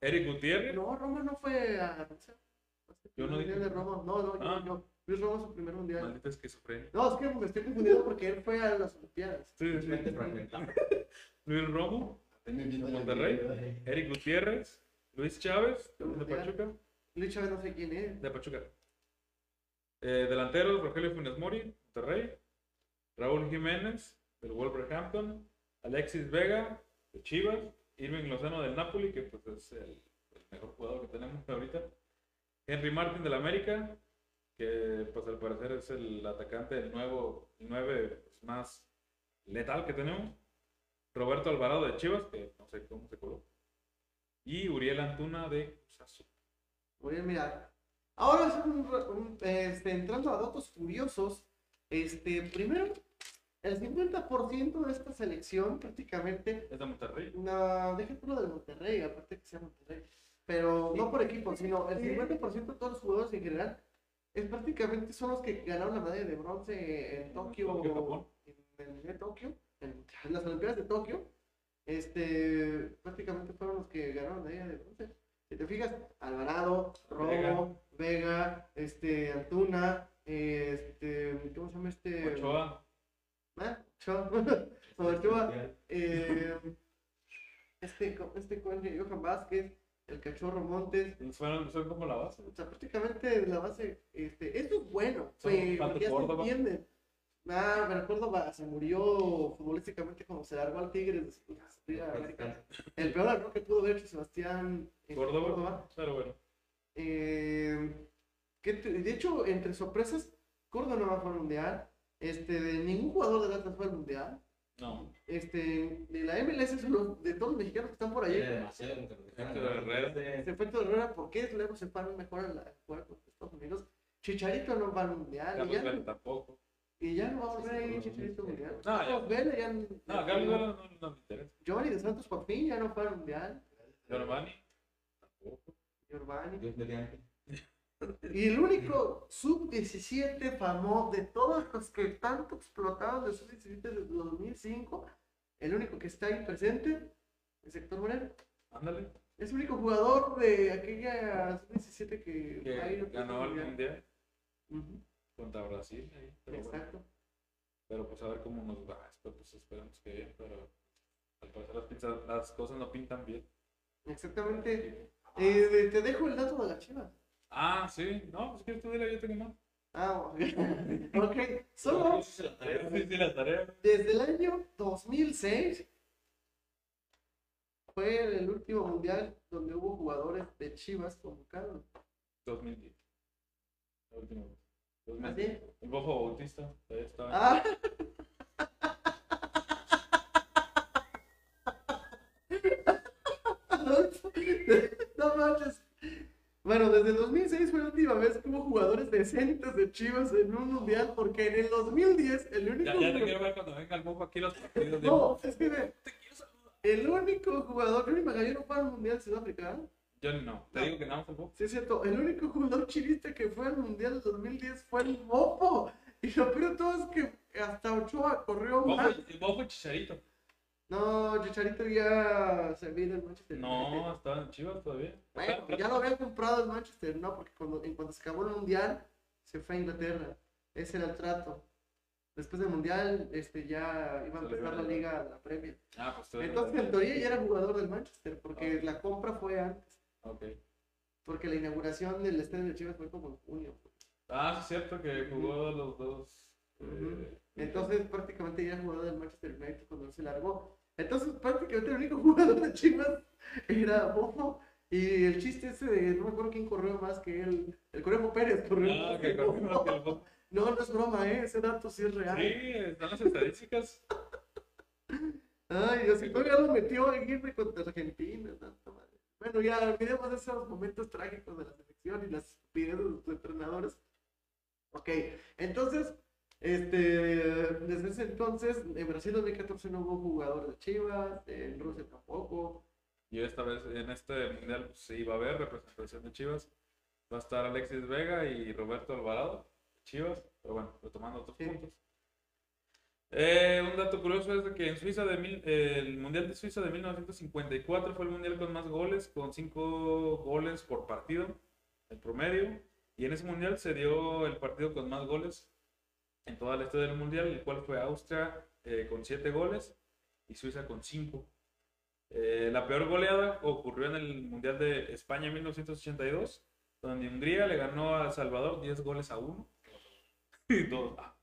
Eric Gutiérrez, No, Romo no fue a. Yo no dije- de Romo. No, no, Ah. yo. Luis Romo es su primer mundial. maldita esquizofrenia. No, es que me estoy confundiendo porque él fue a las Olimpiadas. Sí, sí, Mente sí. fragmentada. Luis Romo, de Monterrey. Eric Gutiérrez, Luis Chávez, de Pachuca, Luis Chávez no sé quién es. de Pachuca. Eh, delanteros, Rogelio Funes Mori, Monterrey, Raúl Jiménez, del Wolverhampton, Alexis Vega, de Chivas, Irving Lozano del Napoli, que pues es el, el mejor jugador que tenemos ahorita, Henry Martin del América, que pues al parecer es el atacante del nuevo, el 9 pues, más letal que tenemos, Roberto Alvarado de Chivas, que no sé cómo se coló, y Uriel Antuna de Cruz Azul. Voy a mirar. Ahora, es un- un- este, entrando a datos curiosos, este, primero, el 50% de esta selección prácticamente, Es de Monterrey. una, deja tú lo de Monterrey, aparte que sea Monterrey, pero no por equipo, sino el 50% de todos los jugadores en general, es prácticamente son los que ganaron la medalla de bronce en Tokio, Tokio, Japón. en el Mundial de Tokio, en, las Olimpiadas de Tokio, este, prácticamente fueron los que ganaron la medalla de bronce. Si te fijas, Alvarado, Romo, Vega, este, Antuna, este, ¿cómo se llama este? Ochoa. ¿Ah? Ochoa. Ochoa, eh, este, este coño, Johan Vázquez, el Cachorro Montes, Fueron, son como la base. o sea, prácticamente la base, este, esto es bueno, pues, porque ya se entienden. Ah, me Córdoba se murió futbolísticamente cuando se largó al Tigres de de- de América. El peor error que pudo haber hecho Sebastián en Córdoba. Pero bueno. Eh, que de hecho, entre sorpresas, Córdoba no va a jugar al mundial. Este, de ningún jugador del Atlas fue al mundial. No. Este, de la MLS, solo de todos los mexicanos que están por ahí. Tiene demasiado. Este efecto de Herrera, ¿por qué luego se paran mejor a jugar con Estados Unidos? Chicharito no va al mundial. Carlos ya, tampoco. Y ya no va a volver a ir Chicharito al mundial. No, ya. Vela ya No, Carlos Vela no, no me interesa. Giovanni de Santos por fin ya no fue al mundial. Giovanni. Tampoco. Giovanni. Y el único sub-17 famoso de todos los que tanto explotaron de sub-17 desde 2005, el único que está ahí presente es Héctor Moreno. Ándale. Es el único jugador de aquella sub-17 que, Que ha ido a ganó el mundial. mundial contra Brasil. ahí, pero bueno. Exacto. Pero pues a ver cómo nos va. Espero, pues esperemos que bien, pero al parecer las, pinzas- las cosas no pintan bien. Exactamente. Eh, te dejo el dato de la chiva. Ah, sí. No, pues quieres tú dile, yo tengo más. Ah, ok. ok. Solo tarea. desde el año 2006 fue el último mundial donde hubo jugadores de Chivas convocados. 2010. La última vez. ¿Ah, 2010. sí? El Bofo Bautista. Todavía estaba. Ah. No manches. Bueno, desde el 2006 fue la última vez que hubo jugadores decentes de Chivas en un mundial, porque en el 2010 el único. Ya, ya te quiero ver cuando venga el Bofo aquí los partidos. de- No, es que ve, el único jugador, Johnny Magallanes fue al mundial de Sudáfrica. ¿eh? Yo no. Te No. digo que nada más el Bofo. Sí, es cierto, el único jugador chivista que fue al mundial del 2010 fue el Bopo. Y lo peor de todo es que hasta Ochoa corrió Bofo, más. el Bofo y Chicharito. No, Chicharito ya se vino en Manchester. No, estaba en Chivas todavía. Bueno, ya lo habían comprado en Manchester, ¿no? Porque cuando, en cuanto se acabó el mundial, se fue a Inglaterra. Ese era el trato. Después del mundial, este, ya iba a empezar la liga, la Premier. Ah, pues. Entonces, en teoría, ya era jugador del Manchester, porque la compra fue antes. Ok. Porque la inauguración del estadio de Chivas fue como en junio. Ah, es cierto que jugó los dos. eh. Entonces, prácticamente ya jugador del Manchester United cuando se largó. Entonces, prácticamente el único jugador de Chivas era Bofo. Y el chiste ese de, no me acuerdo quién corrió más que él, el Conejo Pérez corrió Ah, más que que el Bofo. No, no es broma, ¿eh? ese dato sí es real. Sí, están las estadísticas. Ay, Dios, y todavía lo metió a Aguirre contra Argentina. tanta madre. Bueno, ya olvidemos de esos momentos trágicos de la selección y las estupideces de los entrenadores. Ok, entonces, este, desde ese entonces, en Brasil 2014 no hubo jugadores de Chivas, en Rusia tampoco. Y esta vez en este mundial pues, sí va a haber representación de Chivas. Va a estar Alexis Vega y Roberto Alvarado, Chivas. Pero bueno, retomando otros Sí. puntos. Eh, un dato curioso es que en Suiza de mil- el mundial de Suiza de 1954 fue el mundial con más goles, con 5 goles por partido, el promedio. Y en ese mundial se dio el partido con más goles en toda la historia del mundial, el cual fue Austria eh, con 7 goles y Suiza con 5. Eh, la peor goleada ocurrió en el Mundial de España en 1982, donde Hungría le ganó a El Salvador 10 goles a 1. Y dos, ah.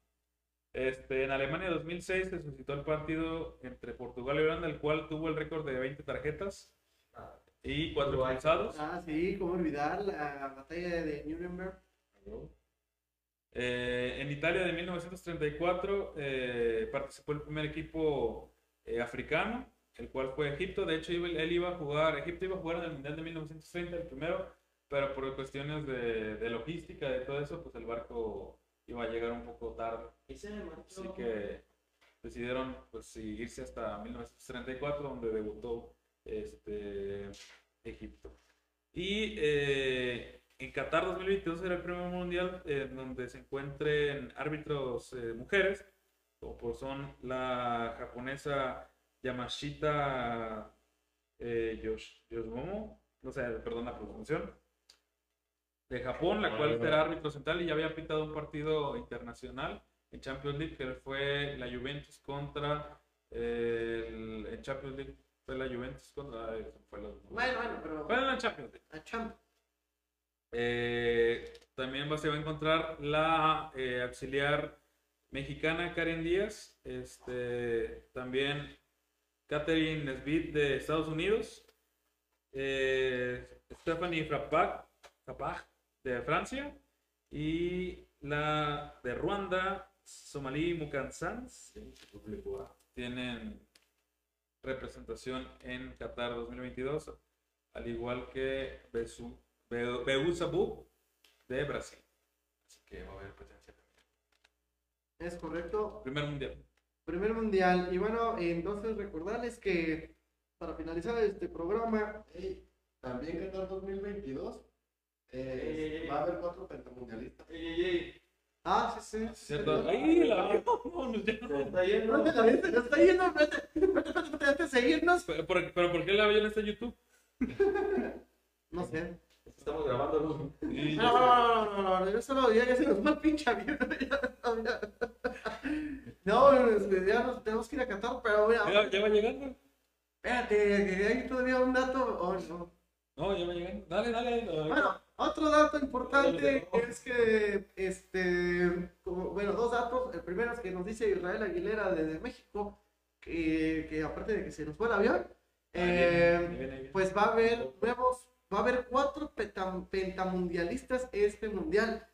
Este, en Alemania 2006 se suscitó el partido entre Portugal y Holanda, el cual tuvo el récord de 20 tarjetas y 4 Uruguay. expulsados. Ah, sí, cómo olvidar la batalla de Nuremberg. Eh, en Italia de 1934 eh, participó el primer equipo eh, africano, el cual fue Egipto. De hecho, él iba a jugar, Egipto iba a jugar en el Mundial de 1930, el primero, pero por cuestiones de, de logística, de todo eso, pues el barco iba a llegar un poco tarde. Ese me marcó. Así que decidieron pues sí, irse hasta 1934, donde debutó este, Egipto. Y eh, en Qatar 2022 era el primer mundial en donde se encuentren árbitros eh, mujeres, como son la japonesa Yamashita eh, Yosh- Yoshimomo, no sé, perdón la pronunciación, de Japón, la cual era árbitro central y ya había pitado un partido internacional en Champions League, que fue la Juventus contra eh, el, en Champions League fue la Juventus contra fue la- Bueno, bueno, pero. fue en la Champions League. A Champ. Eh, también va- se va a encontrar la eh, auxiliar mexicana Karen Díaz, este, también Catherine Smith de Estados Unidos, eh, Stephanie Frappach, Frappach de Francia y la de Ruanda, Somalí Mukansans, tienen representación en Qatar 2022, al igual que Beusabu de Brasil. Así que va a haber presencia también. Es correcto. Primer mundial. Primer mundial. Y bueno, entonces recordarles que para finalizar este programa, Ey, también Qatar 2022 eh, Ey, ey, ey. va a haber cuatro pentamundialistas. Ey, ey, ey. Ah, sí, sí. ¿Cierto? ¡Ay, la está yendo. ¿Dónde la viste? ¿La está yendo? Espérate, espérate, espérate, espérate, antes de seguirnos. Pero, pero- pero ¿por qué la avión está en YouTube? No sé. Estamos grabando. ¿no? No, no, no, no, no, yo solo ya, ya se nos va el pinche avión. No, este, ya nos tenemos que ir a Qatar, pero mira, Ya, ya va llegando. espérate, que hay todavía un dato. oh, no. No, ya va llegando. Dale, dale. dale. Bueno, otro dato importante es que, este, como- bueno, dos datos. El primero es que nos dice Israel Aguilera desde México, que, que aparte de que se nos fue el avión, eh, pues va a haber nuevos, va a haber cuatro pentamundialistas este mundial.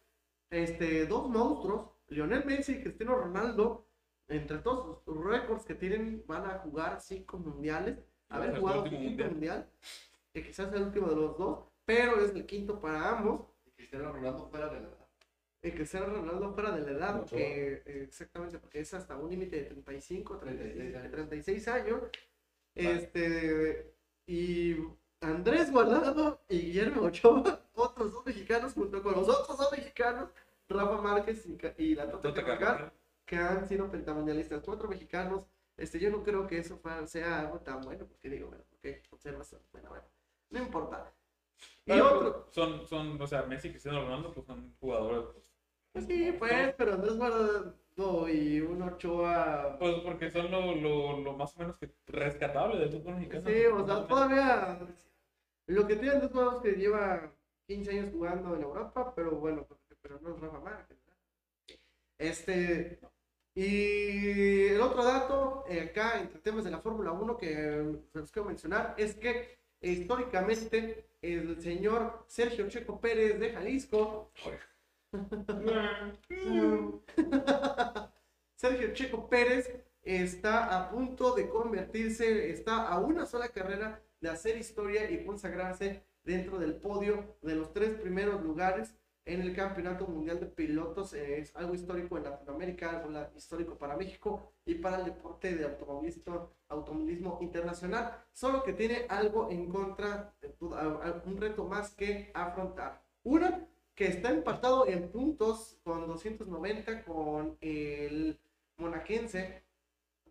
Este, dos monstruos, Lionel Messi y Cristiano Ronaldo, entre todos los récords que tienen, van a jugar cinco mundiales. Haber jugado un mundial, que quizás sea el último de los dos, pero es el quinto para ambos. Y Cristiano Ronaldo fuera de la edad. Y Cristiano Ronaldo fuera de la edad, que, exactamente, porque es hasta un límite de 35, 36, 36 36 años. Este, y Andrés Guardado y Guillermo Ochoa, otros dos mexicanos, junto con los otros dos mexicanos, Rafa Márquez y, la Tota que han sido pentamundialistas. Cuatro mexicanos. Este, yo no creo que eso sea algo tan bueno, porque digo, bueno, porque observas, bueno, bueno, no importa. Y Pero, otro, Son, son, o sea, Messi y Cristiano Ronaldo, pues son jugadores. pues, pues sí, pues, pero Andrés Guardado y un Ochoa, Pues porque son lo, lo, lo más o menos que rescatable del fútbol mexicano. Sí, o sea, todavía lo que tienen dos jugadores que lleva 15 años jugando en Europa, pero bueno, pero no es Rafa Márquez. Este, y el otro dato eh, acá entre temas de la Fórmula 1 que se los quiero mencionar es que históricamente el señor Sergio Checo Pérez de Jalisco. Sergio Checo Pérez está a punto de convertirse, está a una sola carrera de hacer historia y consagrarse dentro del podio de los tres primeros lugares en el Campeonato Mundial de Pilotos. Eh, Es algo histórico en Latinoamérica, algo histórico para México y para el deporte de automovilismo, automovilismo internacional. Solo que tiene algo en contra, a- un reto más que afrontar. Una, que está empatado en puntos con 290 con el monaquense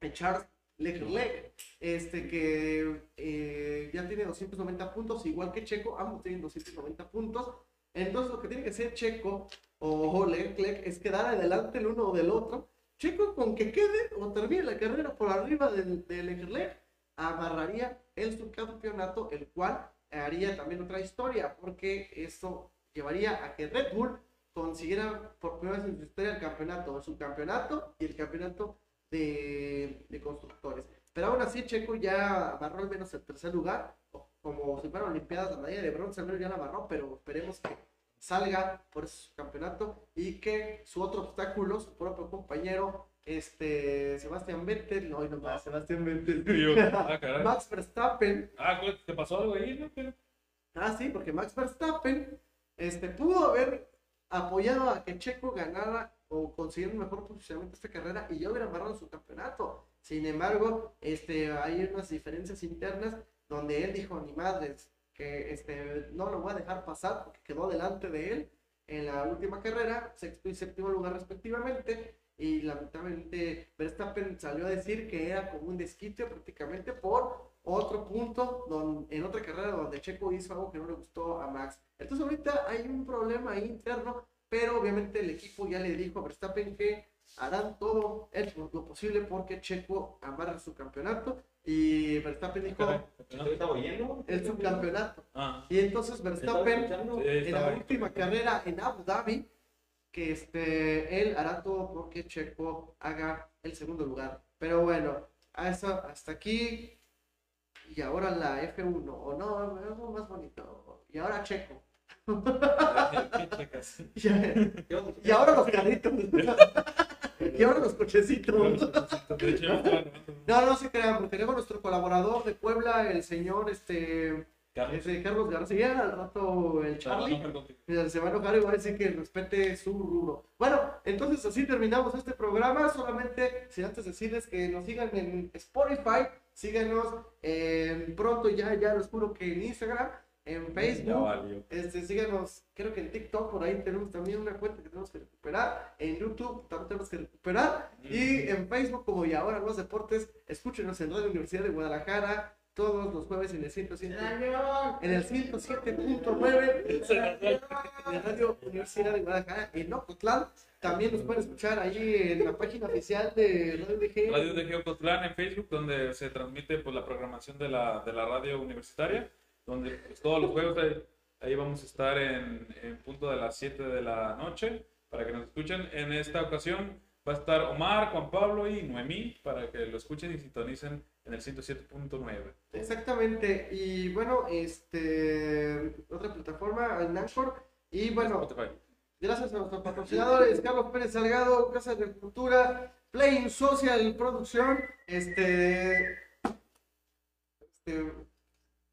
eh, Charles Leclerc, este que eh, ya tiene 290 puntos, igual que Checo, ambos tienen 290 puntos. Entonces lo que tiene que hacer Checo o Leclerc es quedar adelante el uno del otro. Checo con que quede o termine la carrera por arriba del- de, Leclerc, amarraría el subcampeonato, el cual haría también otra historia, porque eso llevaría a que Red Bull consiguiera por primera vez en su historia el campeonato, el subcampeonato y el campeonato de, de constructores. Pero aún así Checo ya amarró al menos el tercer lugar, o como si fueran Olimpiadas, la medalla de bronce al menos ya la amarró, pero esperemos que salga por ese campeonato y que su otro obstáculo, su propio compañero, este Sebastián Vettel, no, no más, Sebastián Vettel, Yo, ah. Max Verstappen, Ah, ¿te pasó algo ahí, no? Pero- Ah, sí, porque Max Verstappen este, pudo haber apoyado a que Checo ganara o consiguiera un mejor posicionamiento esta carrera y ya hubiera amarrado su campeonato. Sin embargo, este, hay unas diferencias internas donde él dijo, ni madres, que este, no lo voy a dejar pasar porque quedó delante de él en la última carrera, sexto y séptimo lugar respectivamente. Y lamentablemente Verstappen salió a decir que era como un desquite prácticamente por otro punto en otra carrera donde Checo hizo algo que no le gustó a Max. Entonces ahorita hay un problema interno, pero obviamente el equipo ya le dijo a Verstappen que harán todo el- lo posible porque Checo amarre su campeonato y Verstappen dijo el subcampeonato. Ah, Y entonces ¿Estás Verstappen en la última carrera en Abu Dhabi, que este, él hará todo porque Checo haga el segundo lugar. Pero bueno, a eso, hasta aquí. Y ahora la F1, o no, algo más bonito. Y ahora Checo. ¿Qué checas? y ahora los carritos. y ahora los cochecitos. No, no se crean, porque tenemos nuestro colaborador de Puebla, el señor este, Carlos. este Carlos García, al rato el Charlie. No, se va a enojar y va a decir que respete su rubro. Bueno, entonces así terminamos este programa. Solamente, sin antes decirles que nos sigan en Spotify, síganos en pronto ya, ya les juro que en Instagram, en Ya Facebook. valió. Este, síganos, creo que en TikTok, por ahí tenemos también una cuenta que tenemos que recuperar. En YouTube también tenemos que recuperar. Y en Facebook, como y ahora los deportes, escúchenos en Radio Universidad de Guadalajara todos los jueves en el 107 en el 107.9 de Radio Universidad de Guadalajara en Ocotlán. También nos pueden escuchar ahí en la página oficial de Radio DG. Radio de Geocotlán en Facebook, donde se transmite pues, la programación de la, de la radio universitaria, donde pues, todos los juegos ahí, ahí vamos a estar en, en punto de las 7 de la noche para que nos escuchen. En esta ocasión va a estar Omar, Juan Pablo y Noemí para que lo escuchen y sintonicen en el 107.9. Exactamente. Y bueno, este otra plataforma en Anchor. Y bueno, Spotify. gracias a nuestros patrocinadores, Carlos Pérez Salgado, Casa de Cultura, Playing Social Producción, este, este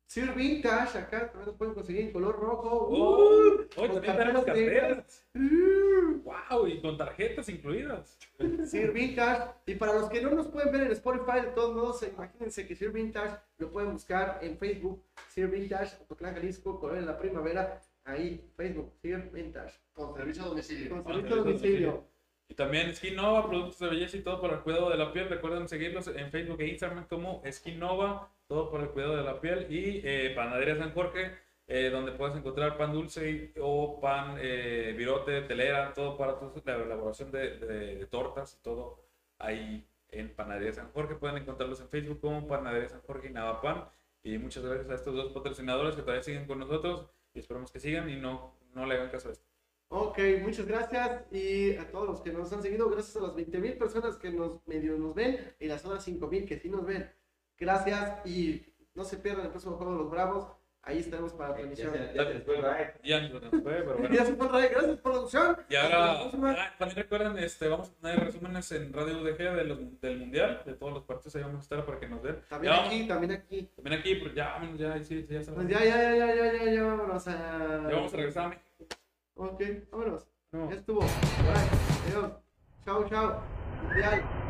Sir Vintage, acá también los pueden conseguir en color rojo. Uh, Hoy también tenemos carteras. Uh, ¡Wow! Y con tarjetas incluidas. Sir Vintage. Y para los que no nos pueden ver en Spotify, de todos modos, imagínense que Sir Vintage lo pueden buscar en Facebook. Sir Vintage, Ocotlán, Jalisco, Colonia de la Primavera. Ahí, Facebook, Sir Vintage. Con servicio a domicilio. Con servicio a domicilio. Y también Skin Nova, productos de belleza y todo para el cuidado de la piel. Recuerden seguirlos en Facebook e Instagram como Skin Nova, todo para el cuidado de la piel. Y eh, Panadería San Jorge, eh, donde puedes encontrar pan dulce o pan eh, virote, telera, todo para tu, la elaboración de, tortas y todo ahí en Panadería San Jorge. Pueden encontrarlos en Facebook como Panadería San Jorge y Navapan. Y muchas gracias a estos dos patrocinadores que todavía siguen con nosotros y esperamos que sigan y no, no le hagan caso a esto. Ok, muchas gracias y a todos los que nos han seguido, gracias a las 20.000 personas que nos medio nos ven y las otras 5.000 que sí nos ven. Gracias y no se pierdan el próximo juego de los Bravos. Ahí estaremos para la transmisión. se, ya se fue el. Ya nos fue, pero bueno. Ya se fue. Gracias, producción. Y ahora, ah, también recuerden, este, vamos a tener resúmenes en Radio UDG de los- del Mundial, de todos los partidos, ahí vamos a estar para que nos den. También Ya aquí, también aquí. También aquí, pero ya, vámonos, ya, sí, ya Pues sabemos. ya, ya, ya, ya, ya, ya, ya, vámonos a. Ya vamos a regresar a México. Ok, vámonos. No. Ya estuvo. Bye. Adiós. Chao, chao. Mundial.